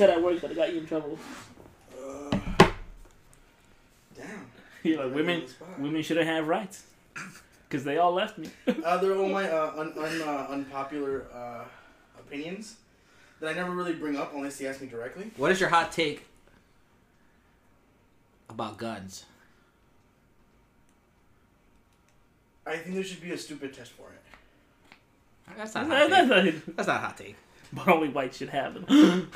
have you said at work that got you in trouble? Uh, damn. You're like women. Women shouldn't have rights because they all left me. Uh, they're all my uh, un, un, uh, unpopular uh, opinions that I never really bring up unless they ask me directly. What is your hot take about guns? I think there should be a stupid test for it. That's not a That- hot that's take. not- That's not a hot take. but only whites should have them.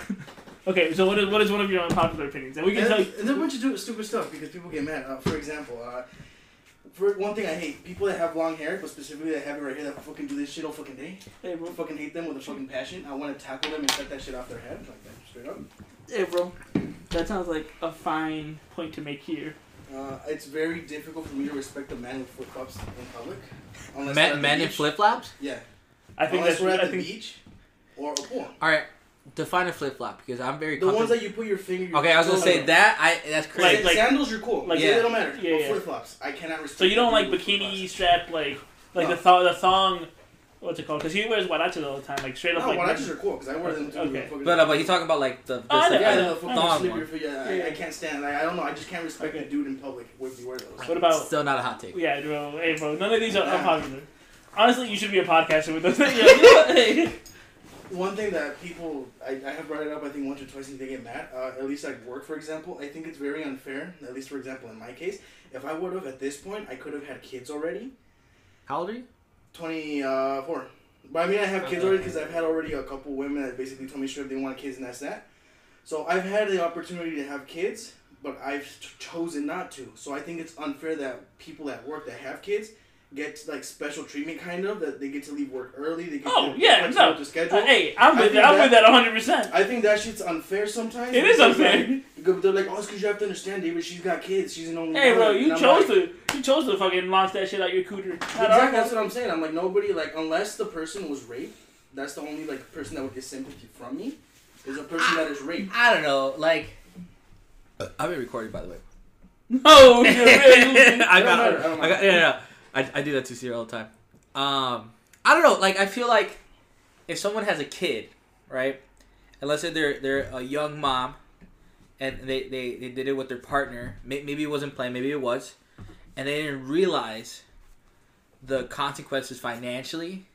Okay, so what is what is one of your unpopular opinions? And we can and, tell you. and there's a bunch of du- stupid stuff because people get mad. Uh, for example, uh, for one thing I hate people that have long hair, but specifically that have it right here that fucking do this shit all fucking day. Hey, I bro. fucking hate them with a fucking passion. I want to tackle them and cut that shit off their head like that, straight up. Hey, bro. That sounds like a fine point to make here. Uh, it's very difficult for me to respect a man with flip flops in public. Unless Men, men in flip flops. Yeah. I think unless that's. we're at I the think beach or a pool. All right, define a flip flop because I'm very. The ones that you put your finger. your Okay, I was gonna say that. I that's crazy. like- sandals, you're cool. like- Like Yeah. yeah, they don't matter. Yeah, yeah. flip flops, I cannot respect. so. You don't like bikini flip-flops. strap like like No. the thong the thong. What's it called? Because he wears huaraches all the time, like straight up No, like. well, are cool because I wear them too. Okay. But uh, but he's talking about like the, the Oh, I know, yeah, I the know. the thong one. your yeah, Yeah. I, I can't stand. Like, I don't know. I just can't respect Okay. a dude in public when you wear those. What about? Still not a hot take. Yeah, bro. Hey, bro. None of these are Yeah. unpopular. Honestly, you should be a podcaster with those. yeah, you know, hey. One thing that people, I, I have brought it up, I think once or twice, and they get mad. Uh, at least at work, for example, I think it's very unfair. At least, for example, in my case, if I would have at this point, I could have had kids already. How old are you? Twenty uh, four. But I mean, I have kids already because I've had already a couple women that basically told me straight they want kids, and that's that. So I've had the opportunity to have kids, but I've ch- chosen not to. So I think it's unfair that people at work that have kids get like special treatment, kind of that they get to leave work early. They get Oh, to yeah, flexible no. with the schedule. Uh, hey, I'm with that. I'm that- with that 100. percent I think that shit's unfair sometimes. It is unfair. like, because they're like, oh, it's because you have to understand, David. She's got kids. She's an only. Hey, bro, you And chose like, to you chose to fucking launch that shit out your cooter. Not our Exactly, that's what I'm saying. I'm like nobody like unless the person was raped. That's the only like person that would get sympathy from me. Is a person that is raped. I don't know. Like, I've been recording by the way. No, you're really- I got, matter, it I got, yeah, yeah. I, I do that to Sierra all the time. Um, I don't know. Like, I feel like if someone has a kid, right, and let's say they're they're a young mom, and they they, they did it with their partner. Maybe it wasn't planned. Maybe it was, and they didn't realize the consequences financially,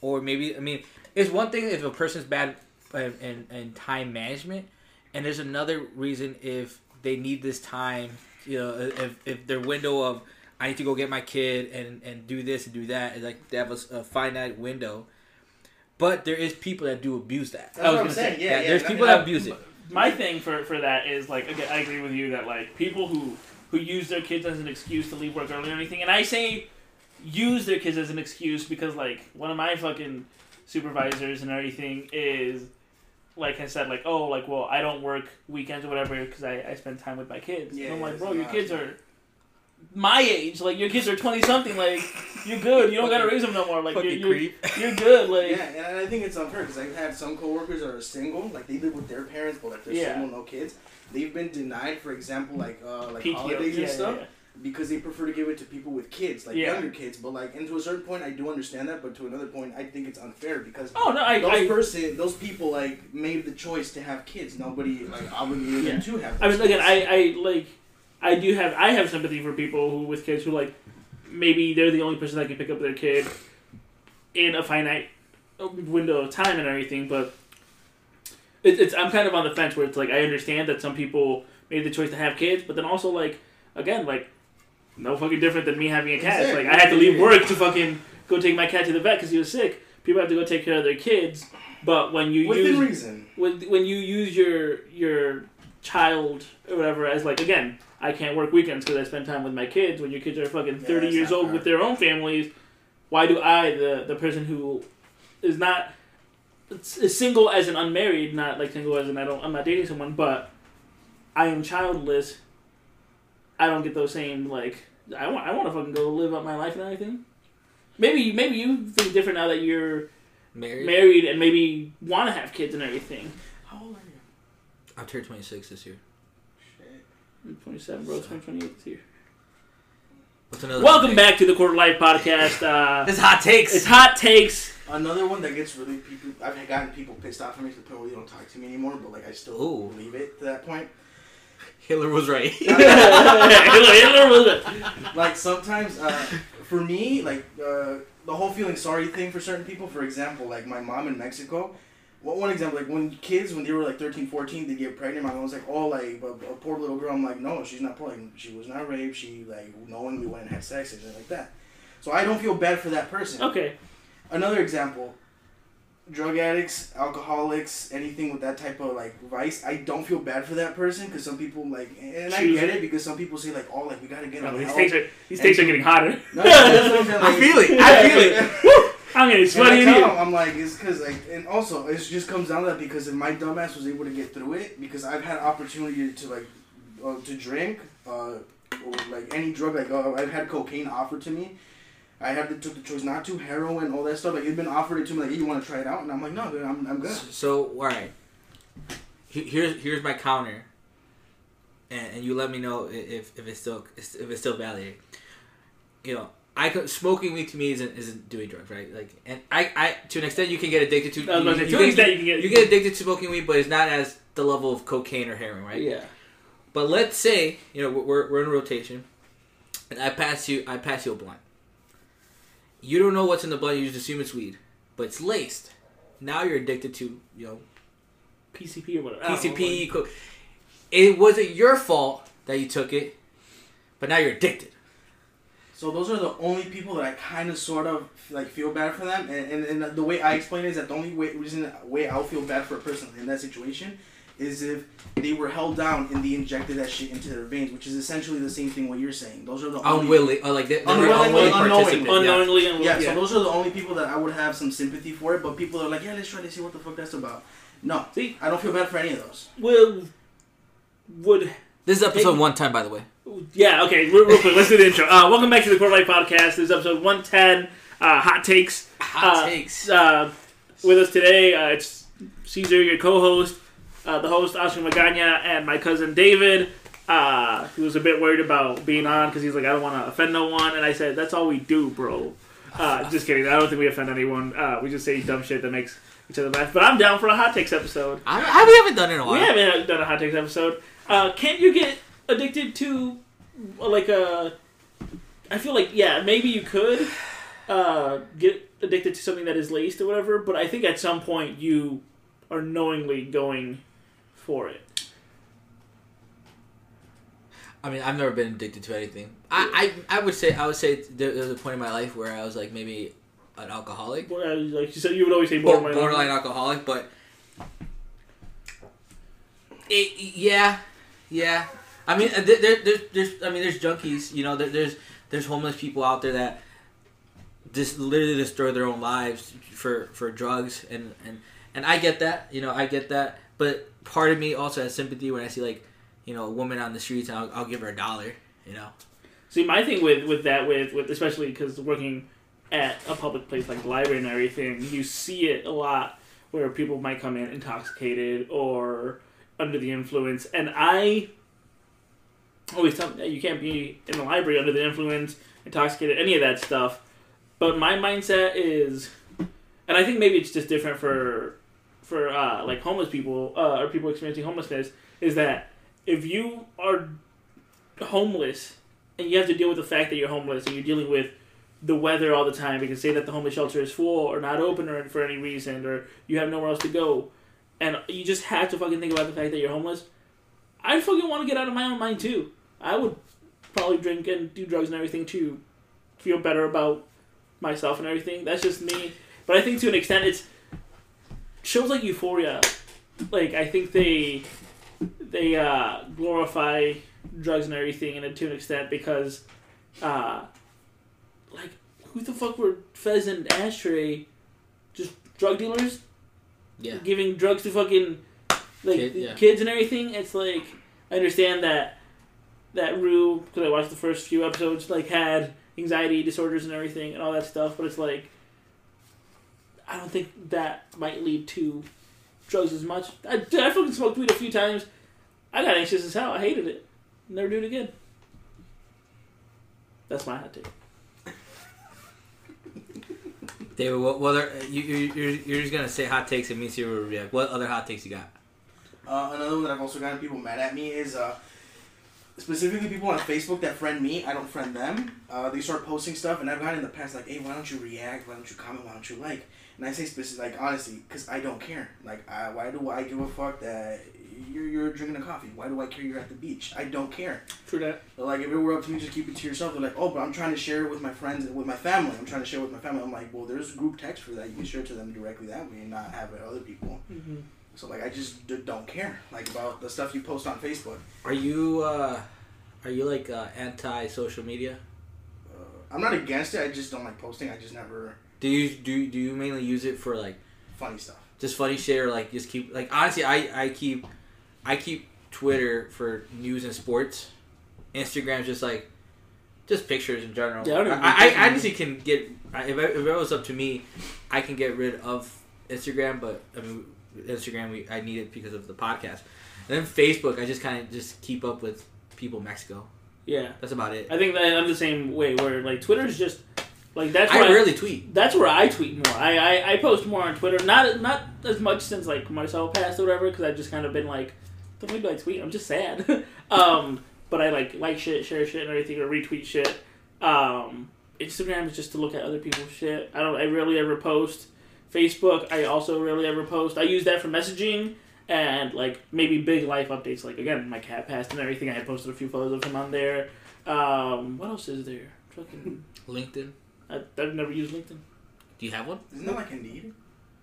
or maybe I mean, it's one thing if a person's bad in, in, in time management, and there's another reason if they need this time. You know, if if their window of I need to go get my kid and and do this and do that is like they have a finite window. But there is people that do abuse that. That's I was what I'm gonna saying. say, yeah, yeah, yeah. there's and- people and that I- abuse it. My thing for for that is like again, I agree with you that like people who who use their kids as an excuse to leave work early or anything, and I say use their kids as an excuse because like one of my fucking supervisors and everything is like I said like oh like well I don't work weekends or whatever because I, I spend time with my kids. Yeah, and I'm like bro your kids are my age like your kids are twenty something like you're good you don't gotta raise them no more like you're, you're, creep. you're good like Yeah, and I think it's unfair because I've had some coworkers that are single, like they live with their parents, but like they're Yeah. single, no kids. They've been denied, for example, like uh, like PTO, holidays yeah, and stuff, yeah. because they prefer to give it to people with kids, like Yeah. younger kids. But like, and to a certain point, I do understand that, but to another point, I think it's unfair because Oh no I, those I person, those people like made the choice to have kids. Nobody like obligated Yeah. them to have. I those mean, again, kids. I, I like, I do have, I have sympathy for people who with kids who like, maybe they're the only person that can pick up their kid in a finite window of time and everything. But it, it's, I'm kind of on the fence where it's like I understand that some people made the choice to have kids, but then also like, again, like, no fucking different than me having a cat. It's like I had to leave work to fucking go take my cat to the vet because he was sick. People have to go take care of their kids, but when you within use reason. when when you use your your child or whatever as like again, I can't work weekends because I spend time with my kids. When your kids are fucking thirty that's years old fair. with their own families, why do I, the the person who is not is single as an unmarried, not like single as an I don't I'm not dating someone, but I am childless. I don't get those same like I want I want to fucking go live out my life and everything. Maybe maybe you think different now that you're Married. married and maybe want to have kids and everything. How old are you? I'm turned 26 this year. Shit. I'm 27, bro. 2028 this year. What's another? Welcome back to the Quarter Life Podcast. Uh, It's hot takes. it's hot takes. Another one that gets really people. I've gotten people pissed off at me to the point where they don't talk to me anymore. But like I still Ooh. believe it to that point. Hitler was right. Hitler, Hitler was it. like sometimes uh, for me like uh, the whole feeling sorry thing for certain people for example like my mom in mexico one one example like when kids when they were like 13 14 they get pregnant my mom was like oh like a, a poor little girl i'm like no she's not poor like she was not raped she like knowingly went and had sex and shit like that so i don't feel bad for that person Okay. another example drug addicts alcoholics anything with that type of like vice i don't feel bad for that person because some people like and i Choose get it. it because some people say like oh like we gotta get Oh, these takes are these takes are getting hotter. No, I'm saying, I feel it. I feel it. I'm getting And I tell him, I'm like, it's because like, and also it just comes down to that because if my dumbass was able to get through it, because I've had opportunity to like, uh, to drink, uh, or like any drug, like uh, I've had cocaine offered to me. I had to took the choice not to heroin, all that stuff. Like it's been offered it to me, like, hey, you want to try it out, and I'm like, no, dude, I'm, I'm good. So all right, here's here's my counter, and, and you let me know if, if it's still if it's still valid. You know, I could, smoking weed to me isn't isn't doing drugs, right? Like, and I, I to an extent you can get addicted to. I was gonna say, you, to an you extent you can get you get addicted to smoking weed, but it's not as the level of cocaine or heroin, right? Yeah. But let's say you know we're, we're in a rotation, and I pass you I pass you a blunt. You don't know what's in the blunt. You just assume it's weed, but it's laced. Now you're addicted to you know PCP or whatever. Don't know, PCP. co- It wasn't your fault that you took it, but now you're addicted. So those are the only people that I kind of sort of like feel bad for them, and, and, and the way I explain it is that the only way reason way I'll feel bad for a person in that situation is if they were held down and they injected that shit into their veins, which is essentially the same thing what you're saying. Those are the only Unwilling, or like they, they were Unwillingly, unwilling unknowingly. participant. yeah. Unknowingly, and yeah, so those are the only people that I would have some sympathy for it. But people are like, yeah, let's try to see what the fuck that's about. No, See, I don't feel bad for any of those. will would This is episode Take- one time, by the way. Yeah okay. Real, real quick, let's do the intro. Uh, welcome back to the Quarter Life Podcast. This is episode one ten. Uh, hot takes. Hot Uh, takes. Uh, with us today, uh, it's Cesar, your co-host, uh, the host Oscar Magana, and my cousin David. Uh, who was a bit worried about being on because he's like, I don't want to offend no one, and I said, that's all we do, bro. Uh, just kidding. I don't think we offend anyone. Uh, we just say dumb shit that makes each other laugh. But I'm down for a hot takes episode. I, I, we haven't done it in a while. We haven't done a hot takes episode. Uh, can't you get addicted to like a? I feel like yeah, maybe you could uh, get addicted to something that is laced or whatever. But I think at some point you are knowingly going for it. I mean, I've never been addicted to anything. I, I, I would say I would say there, there was a point in my life where I was like maybe an alcoholic, Well, uh, Like you said, you would always say borderline, borderline. borderline alcoholic, but it, yeah, yeah. I mean, uh, there, there, there's, there's, I mean, there's junkies. You know, there, there's, there's homeless people out there that just literally destroy their own lives for for drugs, and and and I get that. You know, I get that. But part of me also has sympathy when I see like, you know, a woman on the streets, and I'll, I'll give her a dollar. You know. See, my thing with with that with with especially because working at a public place like the library and everything, you see it a lot where people might come in intoxicated or under the influence, and I always tell them you can't be in the library under the influence, intoxicated, any of that stuff. But my mindset is, and I think maybe it's just different for for uh, like homeless people uh, or people experiencing homelessness, is that if you are homeless and you have to deal with the fact that you're homeless and you're dealing with the weather all the time because say that the homeless shelter is full or not open or for any reason or you have nowhere else to go and you just have to fucking think about the fact that you're homeless i fucking want to get out of my own mind too i would probably drink and do drugs and everything to feel better about myself and everything. That's just me. But i think to an extent it's shows like euphoria. Like i think they they uh, glorify drugs and everything and to an extent because uh like who the fuck were Fez and Ashtray just drug dealers? Yeah. giving drugs to fucking like Kid- yeah. kids and everything? It's like I understand that that Rue because I watched the first few episodes like had anxiety disorders and everything and all that stuff but it's like I don't think that might lead to drugs as much I, dude, I fucking smoked weed a few times I got anxious as hell I hated it never do it again That's my hot take. David, what, what are, you, you, you're, you're just gonna say hot takes and me see will react. What other hot takes you got? Uh, another one that I've also gotten people mad at me is uh, specifically people on Facebook that friend me. I don't friend them. Uh, they start posting stuff, and I've gotten in the past like, hey, why don't you react? Why don't you comment? Why don't you like? And I say specific, like honestly, because I don't care. Like, I, why do I give a fuck that you're, you're drinking a coffee? Why do I care you're at the beach? I don't care. True that. But, like if it were up to me, just keep it to yourself. They're like, oh, but I'm trying to share it with my friends, and with my family. I'm trying to share it with my family. I'm like, well, there's group text for that. You can share it to them directly that way, and not have it other people. Mm-hmm. So like, I just d- don't care like about the stuff you post on Facebook. Are you uh, are you like uh, anti social media? Uh, I'm not against it. I just don't like posting. I just never Do you do do you mainly use it for like funny stuff. just funny shit or like just keep like honestly I I keep I keep Twitter for news and sports. Instagram's just like just pictures in general. Yeah, I don't even I, I, think I honestly can get if, I, if it was up to me, I can get rid of Instagram, but I mean Instagram we I need it because of the podcast. And then Facebook, I just kind of just keep up with people in Mexico. Yeah, That's about it. I think that I'm the same way. Where like Twitter's just like that's I rarely tweet. that's where I tweet more. I, I, I post more on Twitter. Not not as much since like Marcel passed or whatever, because I've just kind of been like, don't maybe I tweet. I'm just sad. um, but I like like shit, share shit, and everything, or retweet shit. Um, Instagram is just to look at other people's shit. I don't. I rarely ever post. Facebook, I also rarely ever post. I use that for messaging and like maybe big life updates. Like again, my cat passed and everything. I had posted a few photos of him on there. Um, what else is there? Fucking, LinkedIn. I, I've never used LinkedIn. Do you have one? Isn't that like Indeed?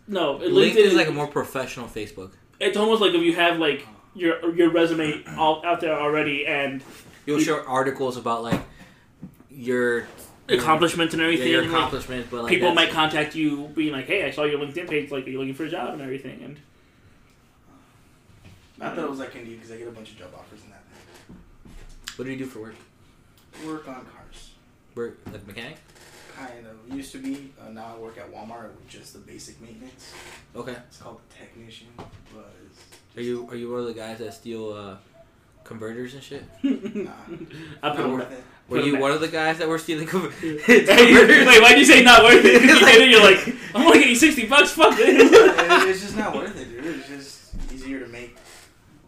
No, LinkedIn is like a more professional Facebook. It's almost like if you have like your your resume all out there already and You'll share articles about like your accomplishments and yeah, everything. your and, like, accomplishments, but like people might contact you, being like, "Hey, I saw your LinkedIn page. Like, are you looking for a job and everything?" And I thought it was like Indeed because I get a bunch of job offers in that. What do you do for work? Work on cars. Work like mechanic. Kind of used to be. Uh, now I work at Walmart, which is the basic maintenance. Okay. It's called technician, but it's Are you are you one of the guys that steal uh, converters and shit? nah, I not worth it. Were you them one of the guys that were stealing conver- converters? wait, why'd you say not worth it? 'Cause you did it, you're like, I'm only getting sixty bucks. Fuck this. It- it's just not worth it, dude. It's just easier to make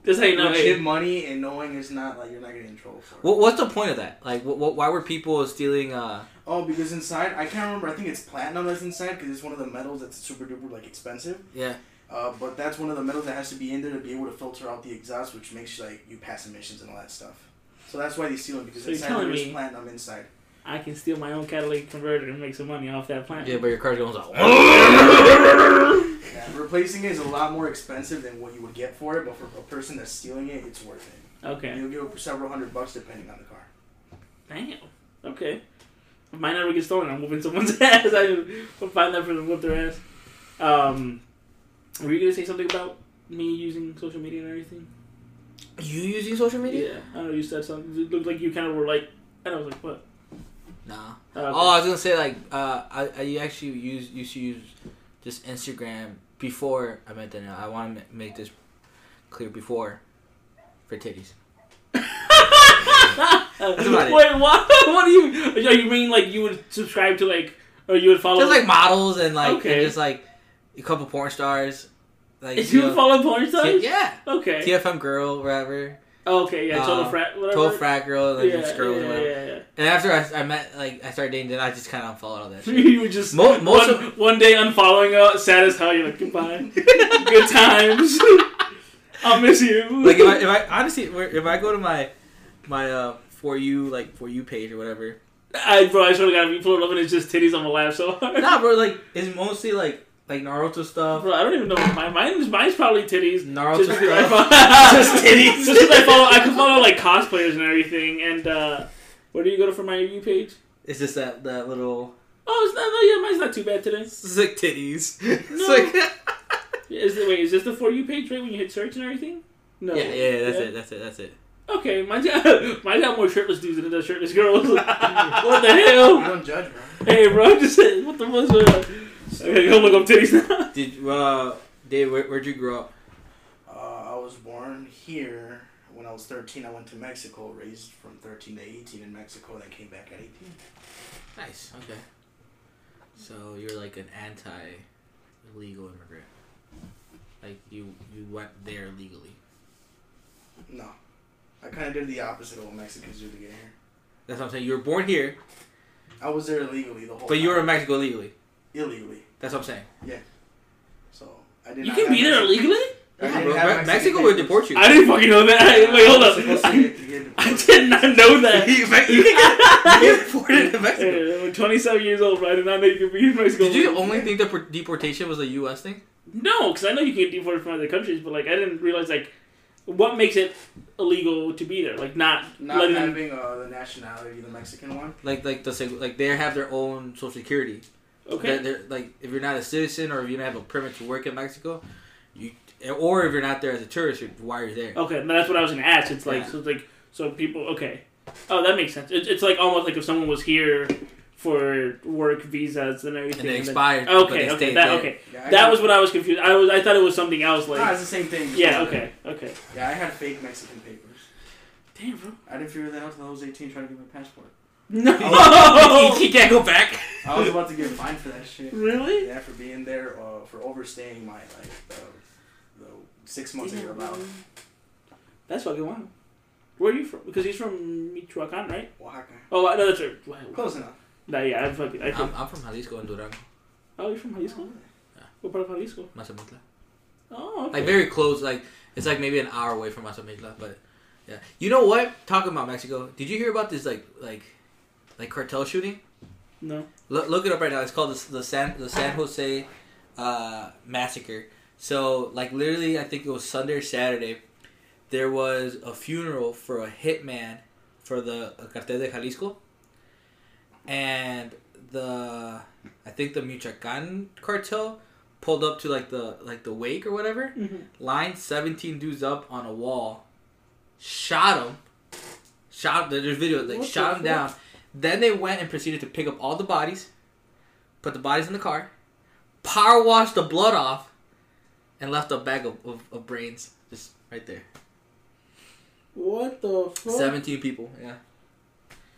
This hey, no, legit hey, money and knowing it's not like you're not getting in trouble for it. What, what's the point of that? Like, what, what, why were people stealing? Uh, Oh, because inside, I can't remember. I think it's platinum that's inside because it's one of the metals that's super duper like expensive. yeah. Uh, but that's one of the metals that has to be in there to be able to filter out the exhaust, which makes like you pass emissions and all that stuff. So that's why they steal it because So you're inside telling there is me- platinum inside. I can steal my own catalytic converter and make some money off that plant. Yeah, but your car's going like. Yeah, replacing it is a lot more expensive than what you would get for it, but for a person that's stealing it, it's worth it. Okay. You'll give up several hundred bucks depending on the car. Damn. Okay. If mine never gets stolen, I'm whooping someone's ass. I will find that person and whoop their ass. Um, were you gonna say something about me using social media and everything? You using social media? Yeah. I don't know. You said something. It looked like you kind of were like. And I was like, what? Nah. Oh, okay. Oh, I was gonna say like uh, I, I actually use used to use just Instagram before I met Danielle. I want to make this clear before for titties. That's about it. Wait, what? What do you? You mean like you would subscribe to like, or you would follow? Just like models and like Okay. and just like a couple porn stars. Like If you know, follow porn stars? T- yeah, Okay. TFM girl, whatever, Okay. Yeah. Total Uh, frat. Whatever. twelve frat girl, like yeah, girls yeah, yeah, yeah. And after I, I met like I started dating, then I just kind of unfollowed all that shit. you were just Mo- most one, one day unfollowing her, sad as hell. You're like goodbye, good times. I'll miss you. like if I, if I honestly if I go to my my uh for you like for you page or whatever. I bro, I swear to God, if you pull up and it's just titties on the lap so hard. Nah, bro, like it's mostly like like Naruto stuff. Bro, I don't even know. My mine's mine's probably titties. Naruto Just because I stuff. follow, Just titties. Just because I follow, I can follow like cosplayers and everything. And uh, where do you go to for my review page? It's just that that little. Oh, it's not. No, yeah, mine's not too bad today. It's like titties. It's No. like Yeah, Is it, wait? Is this the for you page right when you hit search and everything? No. yeah, yeah, yeah, that's it, that's it, that's it. Okay, mine's got, mine's got more shirtless dudes than it does shirtless girls. what the hell? You don't judge, bro. Hey, bro, just what the fuck's going on? Okay, go look up titties now. Did uh, Dave, where, where'd you grow up? Uh, I was born here. when I was 13, I went to Mexico, raised from 13 to 18 in Mexico, then came back at 18. Nice. Okay. So you're like an anti illegal immigrant. Like you you went there legally. No. I kind of did the opposite of what Mexicans do to get here. That's what I'm saying. You were born here, I was there illegally the whole but you were time. in Mexico legally. Illegally. That's what I'm saying. Yeah. So I did not. You can be there illegally? Yeah, bro. have Me- Mexican Mexico would deport you. I didn't fucking know that. Yeah, Wait, hold I up. was supposed to get- to get I did not know that. you can you can get deported to Mexico. I'm 27 years old, bro. I did not know you could be in Mexico. Did you only think that deportation was a U.S. thing? No, because I know you can get deported from other countries, but like I didn't realize like what makes it illegal to be there. Like not, Not letting them. having uh, the nationality, the Mexican one. Like like the like they have their own social security. Okay. They're, they're, like if you're not a citizen or if you don't have a permit to work in Mexico, you or if you're not there as a tourist, you're- why are you there? Okay, and that's what I was gonna ask. It's like Yeah. so it's like so people. Okay, oh that makes sense. It, it's like almost like if someone was here for work visas and everything. And they then- expired. but Okay, they okay, that there. okay. Yeah, That was what I was confused. I was I thought it was something else. Like Nah, it's the same thing. yeah, like- okay, okay. Yeah, I had fake Mexican papers. Damn, bro. I didn't figure that out until I was 18 trying to get my passport. No. Oh, he can't go back. I was about to get fined for that shit. really? Yeah, for being there, uh, for overstaying my, like, the, the six months that you're allowed. That's fucking wild. Where are you from? Because he's from Michoacan, right? Oaxaca. Oh, no, that's right. Wow. Close enough. Nah, yeah, I fucking. I I'm, think, I'm from Jalisco and Durango, oh, you're from Jalisco? Yeah. What part of Jalisco? Mazamitla. Oh, okay. Like very close. Like it's like maybe an hour away from Mazamitla, but yeah. You know what? Talking about Mexico, did you hear about this like like like cartel shooting? No. Look, look it up right now. It's called the, the San the San Jose uh, massacre. So like literally, I think it was Sunday or Saturday. There was a funeral for a hitman for the Cartel de Jalisco, and the I think the Michoacan cartel pulled up to like the like the wake or whatever. Mm-hmm. Lined seventeen dudes up on a wall, shot them, shot. There's video like shot them down. Then they went and proceeded to pick up all the bodies, put the bodies in the car, power washed the blood off, and left a bag of, of, of brains just right there. What the fuck? Seventeen people. Yeah.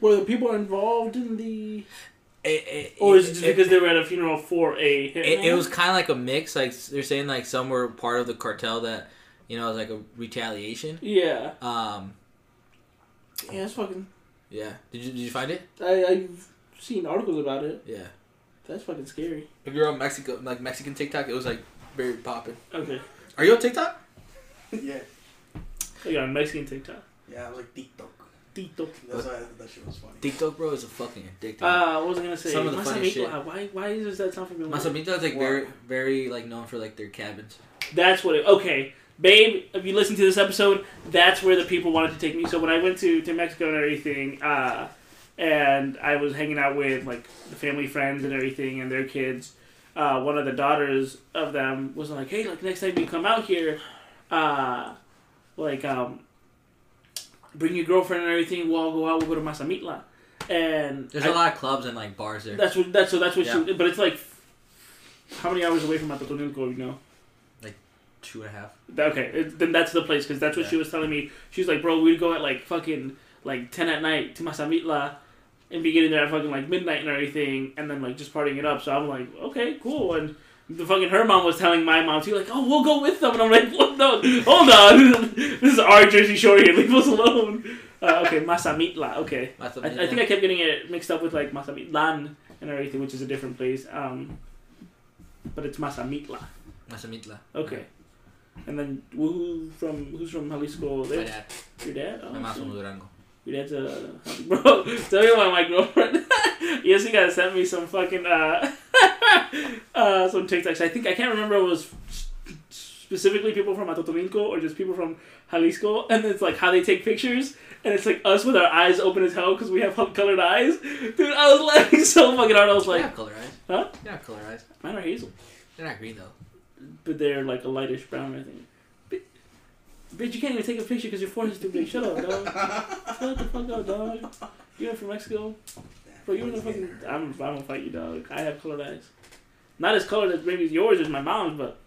Were the people involved in the. It, it, Or is it just it- because they were at a funeral for a hitman? it, it was kind of like a mix. Like they're saying, like some were part of the cartel that you know, it was like a retaliation. Yeah. Um, Yeah, it's fucking. Yeah. Did you did you find it? I, I've seen articles about it. Yeah. That's fucking scary. If you're on Mexico, like Mexican TikTok, it was like very popping. Okay. Are you on TikTok? yeah. I got a Mexican TikTok. Yeah, I was like, TikTok. TikTok. That's why I thought that shit was funny. TikTok, bro, is a fucking addictive. Uh, what was I gonna say? Some of the funniest shit. Why? Why does that sound familiar? Mazamitla is like Wow. very, very like known for like their cabins. That's what it. Okay, babe. If you listen to this episode, that's where the people wanted to take me. So when I went to, to Mexico and everything, uh, and I was hanging out with like the family friends and everything and their kids. Uh, one of the daughters of them was like, "Hey, like next time you come out here, uh, like um, bring your girlfriend and everything. We'll all go out. We'll go to Mazamitla." And There's I- a lot of clubs and like bars there. That's what. That's so. That's what Yeah. she. But it's like, how many hours away from Atotonilco? You know. Two and a half. Okay, it, then that's the place because that's what Yeah. she was telling me. She's like, "Bro, we'd go at like fucking like ten at night to Mazamitla, and be getting there at fucking like midnight and everything, and then like just partying it up." So I'm like, "Okay, cool." And the fucking her mom was telling my mom too, like, "Oh, we'll go with them," and I'm like, "What? No, hold on, this is our Jersey Shore here. Leave us alone." Uh, okay, Mazamitla. Okay, I, I think I kept getting it mixed up with like Masamitlan and everything, which is a different place. Um, but it's Mazamitla. Mazamitla. Okay. And then who from who's from Jalisco? My There? dad. Your dad? Oh, My mom's from Durango. Your dad's a bro. Tell me about my girlfriend. yes, he got sent me some fucking uh, uh some TikToks. I think I can't remember if it was specifically people from Atotonilco or just people from Jalisco, and it's like how they take pictures, and it's like us with our eyes open as hell because we have colored eyes. Dude, I was laughing so fucking hard. I was like, not color eyes. Huh? They're not color eyes. mine are hazel. They're not green though. But they're like a lightish brown, I think. Bi- Bitch, you can't even take a picture because your forehead's too big. Shut up, dog. Shut the fuck up, dog. You're from Mexico. Bro, you're in the fucking. I'm, I'm gonna fight you, dog. I have colored eyes. Not as colored as maybe yours is my mom's, but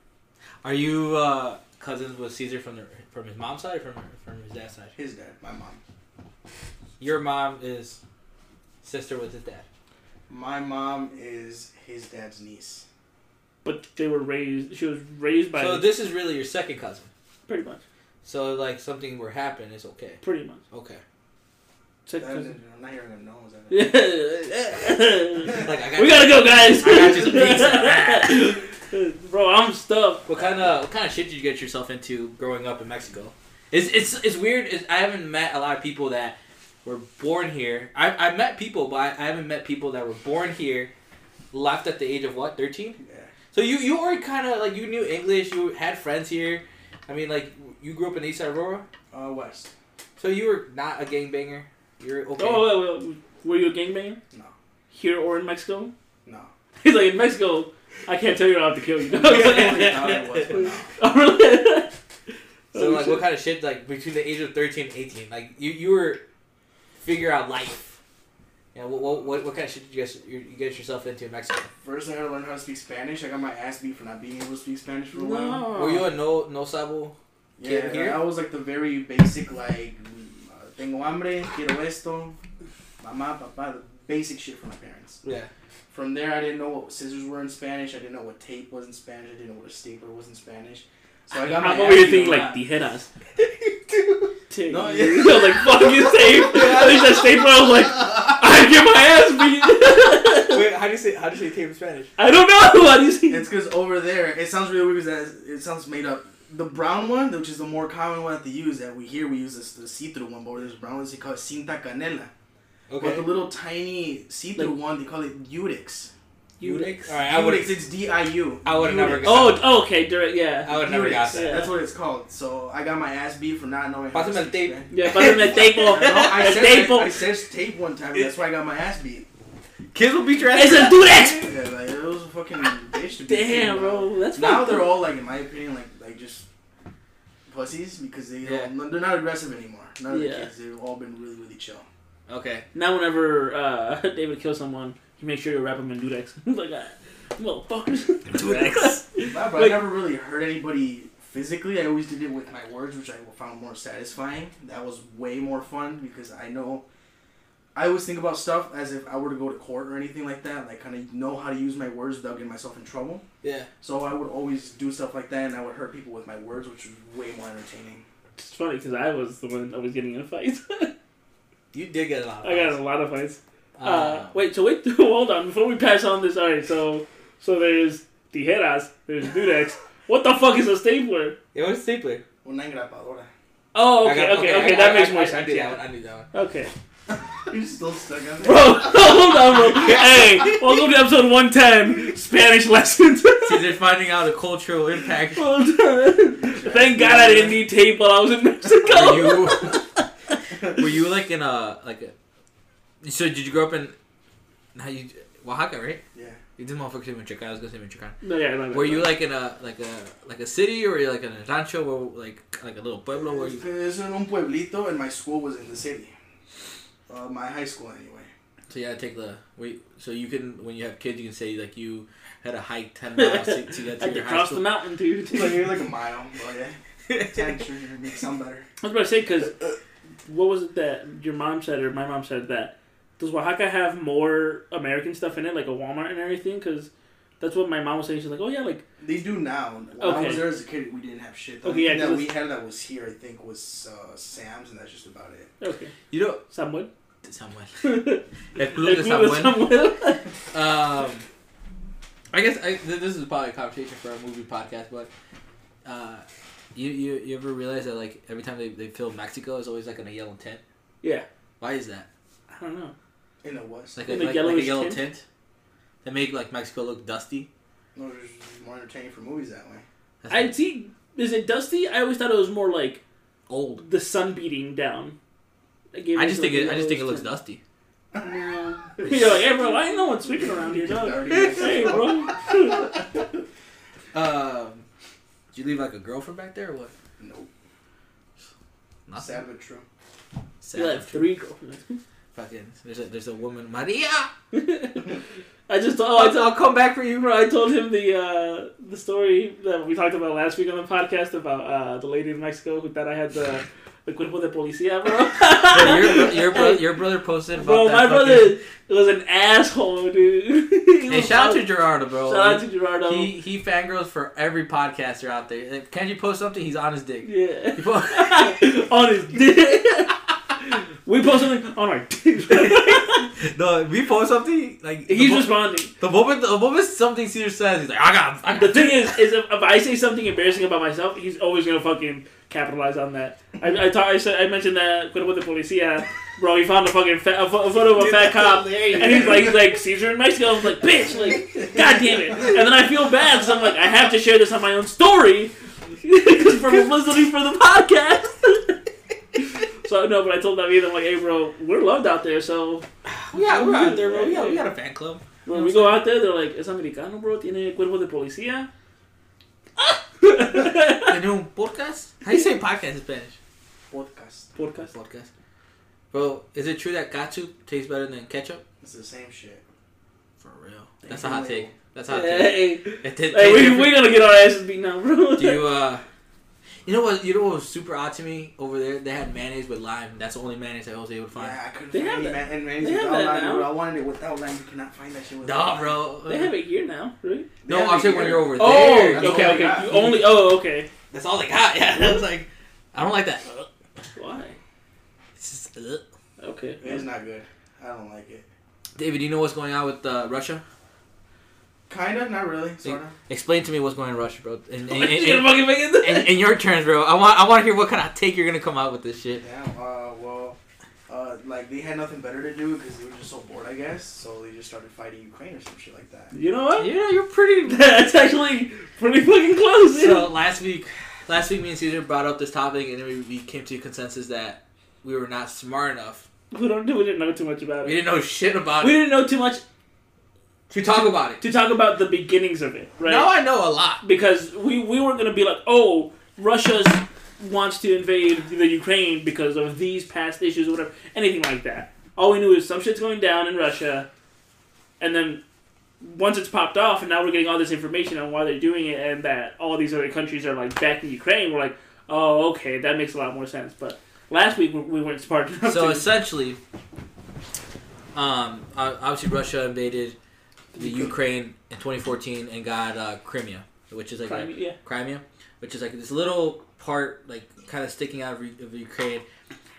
Are you uh cousins with Cesar from the from his mom's side or from from his dad's side? His dad, my mom. Your mom is sister with his dad. My mom is his dad's niece. But they were raised. She was raised by So this is really your second cousin. pretty much. So like something were happen, it's okay. Pretty much. Okay. Check That- cousin. now you're gonna know. Is that it? Yeah. Like I got we gotta go, guys. I got you some pizza. Bro, I'm stuffed. What kind of what kind of shit did you get yourself into growing up in Mexico? It's it's it's weird. It's, I haven't met a lot of people that were born here. I I met people, but I, I haven't met people that were born here, left at the age of what thirteen. Yeah. So you you already kind of like you knew English. You had friends here. I mean, like you grew up in East Side Aurora, Uh, West. so you were not a gangbanger. You're okay. Oh, wait, wait, were you a gangbanger? No. Here or in Mexico? No. He's like, in Mexico, I can't tell you I'll have to kill you. I really thought it was, but no. oh, really? So Oh, like, what kind of shit like between the age of 13 and 18? Like you you were figure out life. Yeah, what, what what what kind of shit did you guys you, you get yourself into in Mexico? First, I had to learn how to speak Spanish. I got my ass beat for not being able to speak Spanish for a No. while. Were you a no no sabo? Yeah, Kid here? I was like the very basic, like, uh, tengo hambre, quiero esto, mamá, papá, the basic shit from my parents. Yeah. From there, I didn't know what scissors were in Spanish. I didn't know what tape was in Spanish. I didn't know what a stapler was in Spanish. So I got my I'm ass over here beat thinking a like lot. tijeras. Take- No, no, yeah. yeah. like fucking safe. I think that stapler. I was like, I get my ass beat. Wait, how do you say how do you say tape in Spanish? I don't know. How do you say? It's because over there, it sounds really weird because it sounds made up. The brown one, which is the more common one that they use, that we here we use this the see-through one, but there's brown ones they call it cinta canela. Okay. But the little tiny see-through Like- one, they call it Diurex. Unix. All right, I would Diurex, it's D-I-U. I would've never Diurex. got- Oh, okay. Direct, yeah. I would never got that. Yeah. That's what it's called. So I got my ass beat for not knowing how to Pásame el speak tape. Spanish. Yeah, pásame el tape. No, I El said, tape. I, I said tape one time. That's why I got my ass beat. Kids will beat your Es el Durex. Yeah, like it was a fucking bitch to be Damn, bro. That's Now fucked they're all like, in my opinion, like like just pussies because they Yeah. don't, they're not aggressive anymore. None of Yeah. the kids, they've all been really really chill. Okay. Now, whenever uh, David kills someone, he makes sure to wrap them in Durex. like, ah, motherfuckers. Durex. Nah, but Like- I never really hurt anybody physically. I always did it with my words, which I found more satisfying. That was way more fun because I know. I always think about stuff as if I were to go to court or anything like that. Like, kind of know how to use my words without getting myself in trouble. Yeah. So I would always do stuff like that, and I would hurt people with my words, which was way more entertaining. It's funny because I was the one always getting in fights. You did get a lot. Of I got a lot of fights. Uh, Uh, wait, so wait, hold on. Before we pass on this, alright, so so there's tijeras, there's Durex. What the fuck is a stapler? It was stapler. Una engrapadora. Oh, okay, got- okay, I- okay, I- that I- makes I- more I sense. knew that yeah. I knew that one. Okay. You're still stuck on that. Bro, hold on, bro. hey, welcome to episode 110 Spanish lessons. See, they're finding out the cultural impact. Hold on. Thank God I didn't need tape while I was in Mexico. Were you, were you like in a like a? So did you grow up in? How you Oaxaca, right? Yeah. You did motherfucker say Michoacan. I was gonna say Michoacan. no, yeah, no, no, Were you no. like in a like a like a city or were you like in a rancho or like like a little pueblo where you? It's in un pueblito, and my school was in the city. Uh, my high school, anyway. So yeah, take the wait. So you can when you have kids, you can say like you had a hike ten miles to, to get to had to your high cross the mountain, dude. It's like, you're like a mile, but yeah. Ten, sure, it makes sound better. I was about to say because what was it that your mom said or my mom said that does Oaxaca have more American stuff in it like a Walmart and everything? Because that's what my mom was saying. She's like, oh yeah, like They do now. When I was there as a kid, we didn't have shit. The Okay, only yeah, thing 'cause that we had that was here, I think, was uh, Sam's, and that's just about it. okay, You know Samuel. Samuel. El El Club de Club de Samuel. Samuel. Um, I guess I, th- this is probably a conversation for a movie podcast, but uh, you, you you ever realize that like every time they, they film Mexico, it's always like in a yellow tent? yeah, Why is that? I don't know. In the West. Like In a, the like, like a yellowish yellow tint? tint. They make like Mexico look dusty. No, it's just more entertaining for movies that way. That's I see. Is it dusty? I always thought it was more like old. the sun beating down. Gave I just like think a it, I just think it yellowish looks dusty. tint. No. You're like, hey bro, I ain't no one sweeping around here, dog. hey bro. Um, did you leave like a girlfriend back there or what? Nope. Nothing. Sad but true. Sad You but have true. three girlfriends. Fucking there's a there's a woman Maria. I just oh, I I'll, come back for you. bro, I told him the uh, the story that we talked about last week on the podcast about uh, the lady in Mexico who thought I had the the cuerpo de policía, bro. Bro, your, your, bro, your brother posted about Bro, my fucking- brother was an asshole, dude. He Hey, shout out to Gerardo, bro. shout out to Gerardo. He he fangirls for every podcaster out there. If Kenji post something, he's on his dick. yeah. On his dick. We post something on our dick. no, we post something like He's mo- responding. the moment the moment something Cesar says, he's like, I got, I got The thing is, is if, if I say something embarrassing about myself, he's always gonna fucking capitalize on that. I I, talk, I said I mentioned that cuerpo de policía, bro. He found a fucking fat, a, pho- a photo of a Dude, fat cop, hilarious. and he's like, he's like Cesar in Mexico. I was like, bitch, like, god damn it. And then I feel bad because I'm like, I have to share this on my own story because for publicity for the podcast. So no, but I told David, I'm like, hey, bro, we're loved out there, so Yeah, we're out there, bro. Yeah, we got a fan club. when we go out there, they're like, es americano, bro, tiene cuerpo de policía. Tiene un podcast? How do you say podcast in Spanish? Podcast. Podcast. Podcast. Bro, is it true that catsup tastes better than ketchup? It's the same shit. For real. That's a hot take. That's a hot take. Hey, It did- hey, we tastes we gonna get our asses beat now, bro. Do you uh you know what you know what was super odd to me over there? They had mayonnaise with lime. That's the only mayonnaise I was able to find. Yeah, I couldn't They find have any that. man- and mayonnaise They have without that lime, now. dude. I wanted it without lime. You cannot find that shit without Nah, lime. bro. They have it here now, really? No, They have I'm it saying when you're over Oh, there. Oh, okay, okay. got. You only. Oh, okay. That's all they got. Yeah, I was like, I don't like that. Why? It's just, ugh. Okay. It's not good. I don't like it. David, do you know what's going on with uh, Russia? Kinda, not really. Sorta. Explain to me what's going on in Russia, bro. In, in, You're in, in, fucking make in, in your terms, bro. I want I want to hear what kind of take you're gonna come out with this shit. Yeah. Uh. Well. Uh. Like they had nothing better to do because they were just so bored, I guess. So they just started fighting Ukraine or some shit like that. You know what? You know, you're pretty. That's actually pretty fucking close. So Yeah. last week, last week, me and Cesar brought up this topic, and then we, we came to a consensus that we were not smart enough. We don't. We didn't know too much about it. We didn't know shit about We it We didn't know too much to talk about it. to talk about the beginnings of it, right? Now I know a lot. because we we weren't gonna be like, oh, Russia wants to invade the Ukraine because of these past issues or whatever, anything like that. All we knew is some shit's going down in Russia, and then once it's popped off, and now we're getting all this information on why they're doing it, and that all these other countries are like backing Ukraine. We're like, oh, okay, that makes a lot more sense. But last week we- we weren't smart enough. So to, essentially, um, obviously Russia invaded the Ukraine in 2014 and got uh, Crimea, which is like Crimea, yeah, Crimea, which is like this little part, like kind of sticking out of, of Ukraine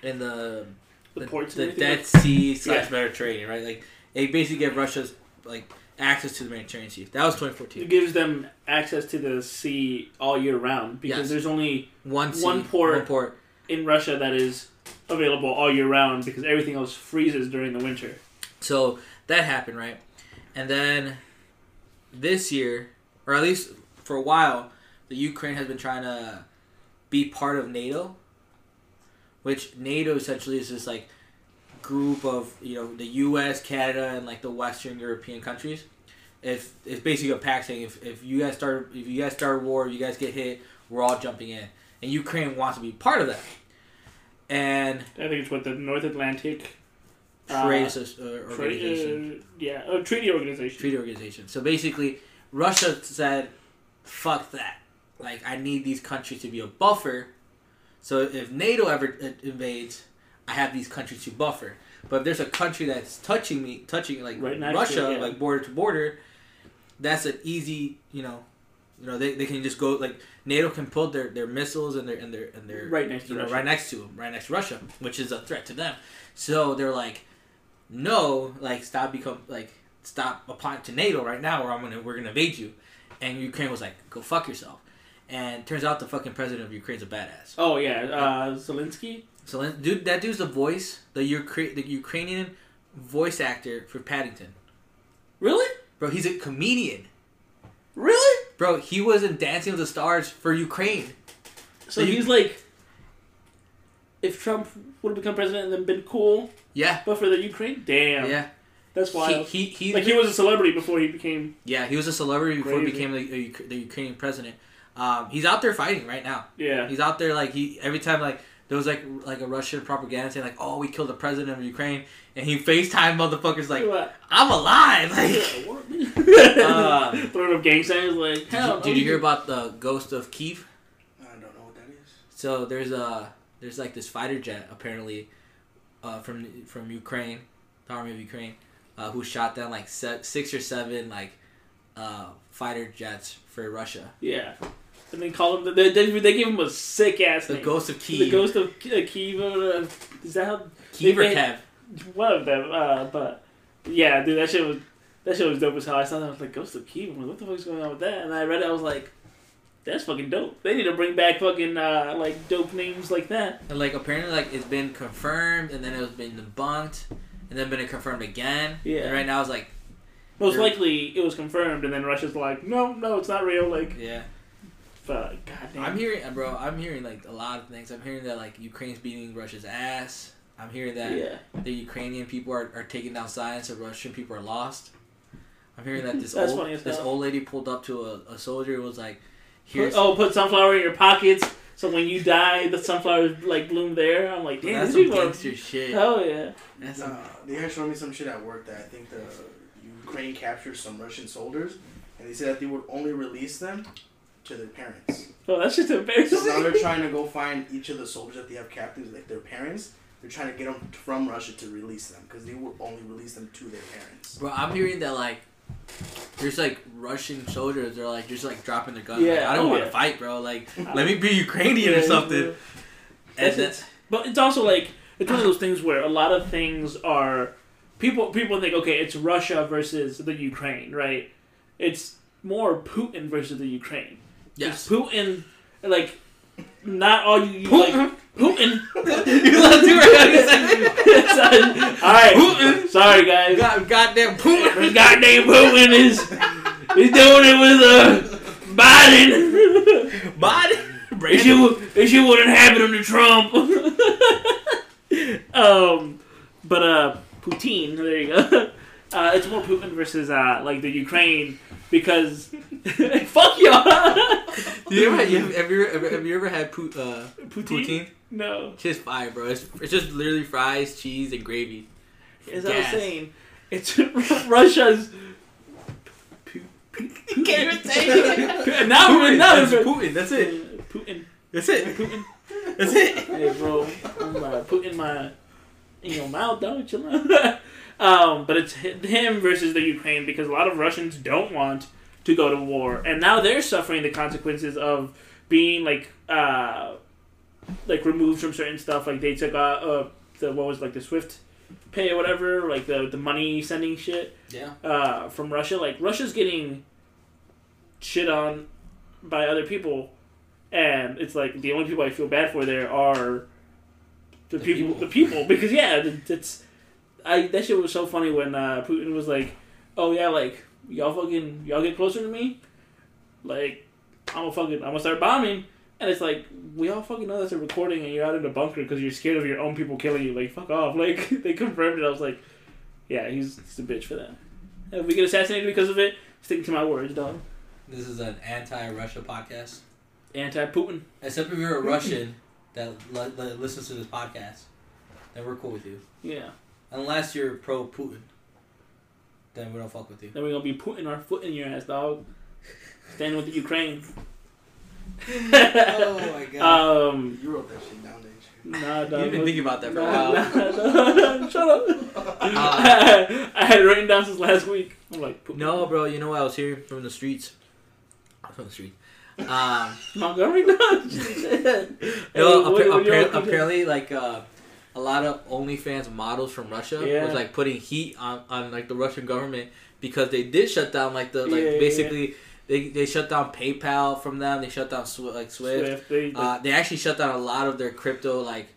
in the the, the, ports the. Dead Sea slash Yeah. Mediterranean, right? Like they basically get Russia's like access to the Mediterranean Sea. That was 2014. It gives them access to the sea all year round because Yes. there's only One sea, One port. one port. in Russia that is available all year round because everything else freezes during the winter. So that happened, right? And then this year, or at least for a while, the Ukraine has been trying to be part of NATO, which NATO essentially is this like group of you know the U.S., Canada, and like the Western European countries. If it's basically a pact saying if, if you guys start if you guys start a war, you guys get hit, we're all jumping in, and Ukraine wants to be part of that. And I think it's what the North Atlantic trade uh, tra- organization. uh, yeah, oh, treaty organization. treaty organization. So basically, Russia said, "Fuck that! Like, I need these countries to be a buffer. So if NATO ever uh, invades, I have these countries to buffer. But if there's a country that's touching me, touching like Right to Russia, yeah. like border to border, that's an easy, you know, you know, they, they can just go like NATO can pull their, their missiles and their and their and their Right next to know right next to them, right next to Russia, which is a threat to them. So they're like, no, like stop become like stop applying to NATO right now, or I'm gonna we're gonna invade you. And Ukraine was like, go fuck yourself. And turns out the fucking president of Ukraine's a badass. Oh yeah, uh, Zelensky. So dude, that dude's the voice, the Ukra- the Ukrainian voice actor for Paddington. Really? Bro, he's a comedian. Really? Bro, he was in Dancing with the Stars for Ukraine. So So you- he's like, if Trump would have become president and then been cool, Yeah, but for the Ukraine, damn, yeah. that's He, wild. he, he, like he was a celebrity before he became. yeah, he was a celebrity before he became the, the, Ukrainian president. Um, he's out there fighting right now. Yeah. He's out there like he every time like there was like like a Russian propaganda saying like, "Oh, we killed the president of Ukraine," and he FaceTime motherfuckers like, What? "I'm alive." Like, Uh, Throwing up gang signs like, hell. did, did you hear about the ghost of Kiev? I don't know what that is. So there's a there's like this fighter jet apparently uh, from from Ukraine, the army of Ukraine, uh, who shot down like se- six or seven like uh, fighter jets for Russia. Yeah. And they call him. They, they, they gave him a sick ass The name. ghost of Kiev. The ghost of K- uh, Kiev. Uh, is that how? Kiev or they- Kev? One of them. Uh, but yeah, dude, that shit was that shit was dope as hell. I saw that I was like Ghost of Kiev. I'm like, what the fuck's going on with that? And I read it. I was like, that's fucking dope. They need to bring back fucking uh, like dope names like that. And like apparently like it's been confirmed and then it was been debunked and then been confirmed again. Yeah. And right now it's like Most They're- likely it was confirmed, and then Russia's like, no, no, it's not real. Like, yeah. fuck, goddamn. I'm hearing, bro. I'm hearing like a lot of things. I'm hearing that like Ukraine's beating Russia's ass. I'm hearing that Yeah. the Ukrainian people are, are taking down signs, so Russian people are lost. I'm hearing that this old this old lady pulled up to a, a soldier and was like, "Here's oh, put sunflower in your pockets, so when you die, the sunflowers like bloom there. I'm like, damn, that's these some people are. gangster shit." Hell yeah. That's some, Uh, they guys showed me some shit at work that I think the Ukraine captured some Russian soldiers, and they said that they would only release them to their parents. Oh, that's just embarrassing. So now they're trying to go find each of the soldiers that they have captives, like their parents. They're trying to get them from Russia to release them because they will only release them to their parents. bro, I'm hearing that like there's like Russian soldiers. They're like just like dropping their guns. like, Yeah, I don't oh, want to yeah. fight, bro. Like, let me be Ukrainian or something. yeah. And That's then, it. But it's also like it's one of those things where a lot of things are people people think okay it's Russia versus the Ukraine right it's more Putin versus the Ukraine yes. It's Putin like not all you, you like Putin you let do it. all right Putin. sorry guys God, goddamn Putin. this goddamn Putin is he's doing it with uh Biden Body. This shit, would- this shit wouldn't happen under Trump. um, but uh, Putin. There you go. Uh, it's more Putin versus uh, like the Ukraine because fuck y'all. You ever, you have, have, you ever, have you ever had pu- uh, Poutine? poutine? No, It's just fire, bro. It's, it's just literally fries, cheese, and gravy. as I was saying, it's Russia's. You can't even say it. now we're Putin, now that's Putin. That's it. Putin. That's it. Putin. That's it. Hey, bro, I'm uh, putting my in your mouth, dog. Chill out. Um, but it's hi- him versus the Ukraine because a lot of Russians don't want to go to war, and now they're suffering the consequences of being like uh, like removed from certain stuff. Like they took uh, uh the what was like the Swift pay or whatever, like the the money sending shit Yeah. uh, from Russia. Like Russia's getting shit on by other people, and it's like the only people I feel bad for there are the, The people, people. The people, because yeah, it- it's I that shit was so funny when uh, Putin was like, "Oh yeah, like y'all fucking y'all get closer to me, like I'm gonna fucking I'm gonna start bombing." And it's like we all fucking know that's a recording, and you're out in a bunker because you're scared of your own people killing you. Like fuck off! Like they confirmed it. I was like, yeah, he's, he's a bitch for that. If we get assassinated because of it, sticking to my words, dog. This is an anti-Russia podcast. Anti-Putin. Except if you're a Russian that li- li- listens to this podcast, then we're cool with you. Yeah. Unless you're pro-Putin, then we don't fuck with you. Then we're gonna be putting our foot in your ass, dog. Standing with the Ukraine. oh my god. Um. You wrote that shit down, didn't you? Nah, dog. You've been thinking about that for a while. nah, nah, Shut up. I had it written down since last week. I'm like, Putin. No, bro. You know what I was here from the streets? From the street. Um, Montgomery, no. Hey, no, what- appa- what you appar- want- apparently, like uh, a lot of OnlyFans models from Russia Yeah. was like putting heat on, on like the Russian government because they did shut down like the like Yeah, yeah, basically they they shut down PayPal from them. They shut down like Swift. Swift. They, they, Uh, they actually shut down a lot of their crypto like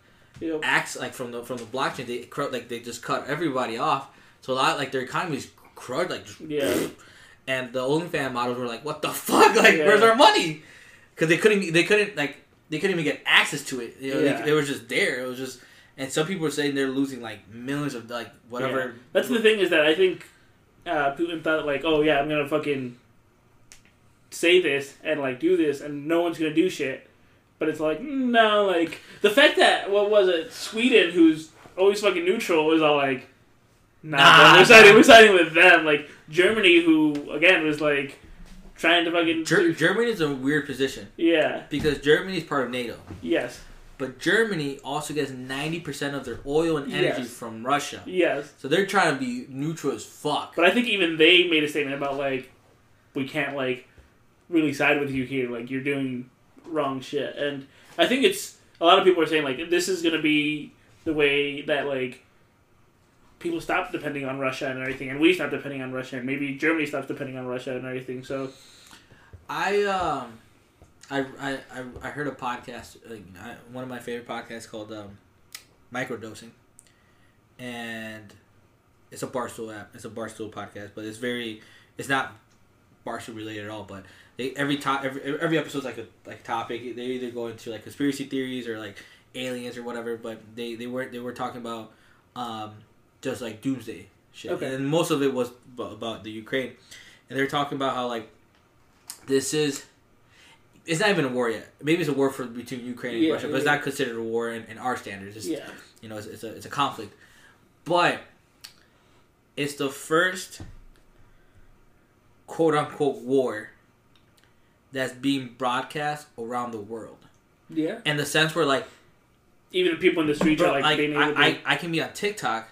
know, acts like from the from the blockchain. They like they just cut everybody off. So a lot like their economy's crushed. Like yeah. and the OnlyFans models were like, "What the fuck? Like, Yeah. where's our money?" Because they couldn't, they couldn't like, they couldn't even get access to it. You know, Yeah. they, it was just there. It was just, and some people are saying they're losing like millions of like whatever. That's the thing is that I think uh, Putin thought like, oh yeah, I'm gonna fucking say this and like do this, and no one's gonna do shit. But it's like no, like the fact that what was it, Sweden, who's always fucking neutral, was all like, nah, Nah, we're siding, we're siding with them. Like Germany, who again was like trying to fucking Ger- Germany is a weird position yeah, because Germany is part of NATO, yes, but Germany also gets ninety percent of their oil and energy Yes. from Russia. yes. So they're trying to be neutral as fuck. But I think even they made a statement about like we can't like really side with you here. Like you're doing wrong shit. And I think it's a lot of people are saying like this is gonna be the way that like people stop depending on Russia and everything, and we stop depending on Russia, and maybe Germany stops depending on Russia and everything. So I um, I I I, I heard a podcast, one of my favorite podcasts called um, Microdosing, and it's a Barstool app. It's a Barstool podcast, but it's very, it's not Barstool related at all. But they every top every every episode's like a like topic. They either go into like conspiracy theories or like aliens or whatever. But they they were they were talking about um just like doomsday shit, Okay. and most of it was about, about the Ukraine, and they're talking about how like this is it's not even a war yet. Maybe it's a war for between Ukraine and Yeah, Russia, but it's not considered a war in, in our standards. It's, yeah, you know, it's, it's a it's a conflict, but it's the first quote unquote war that's being broadcast around the world, yeah. in the sense where like, Even people in the streets bro, are like, like being able I, to I I can be on TikTok,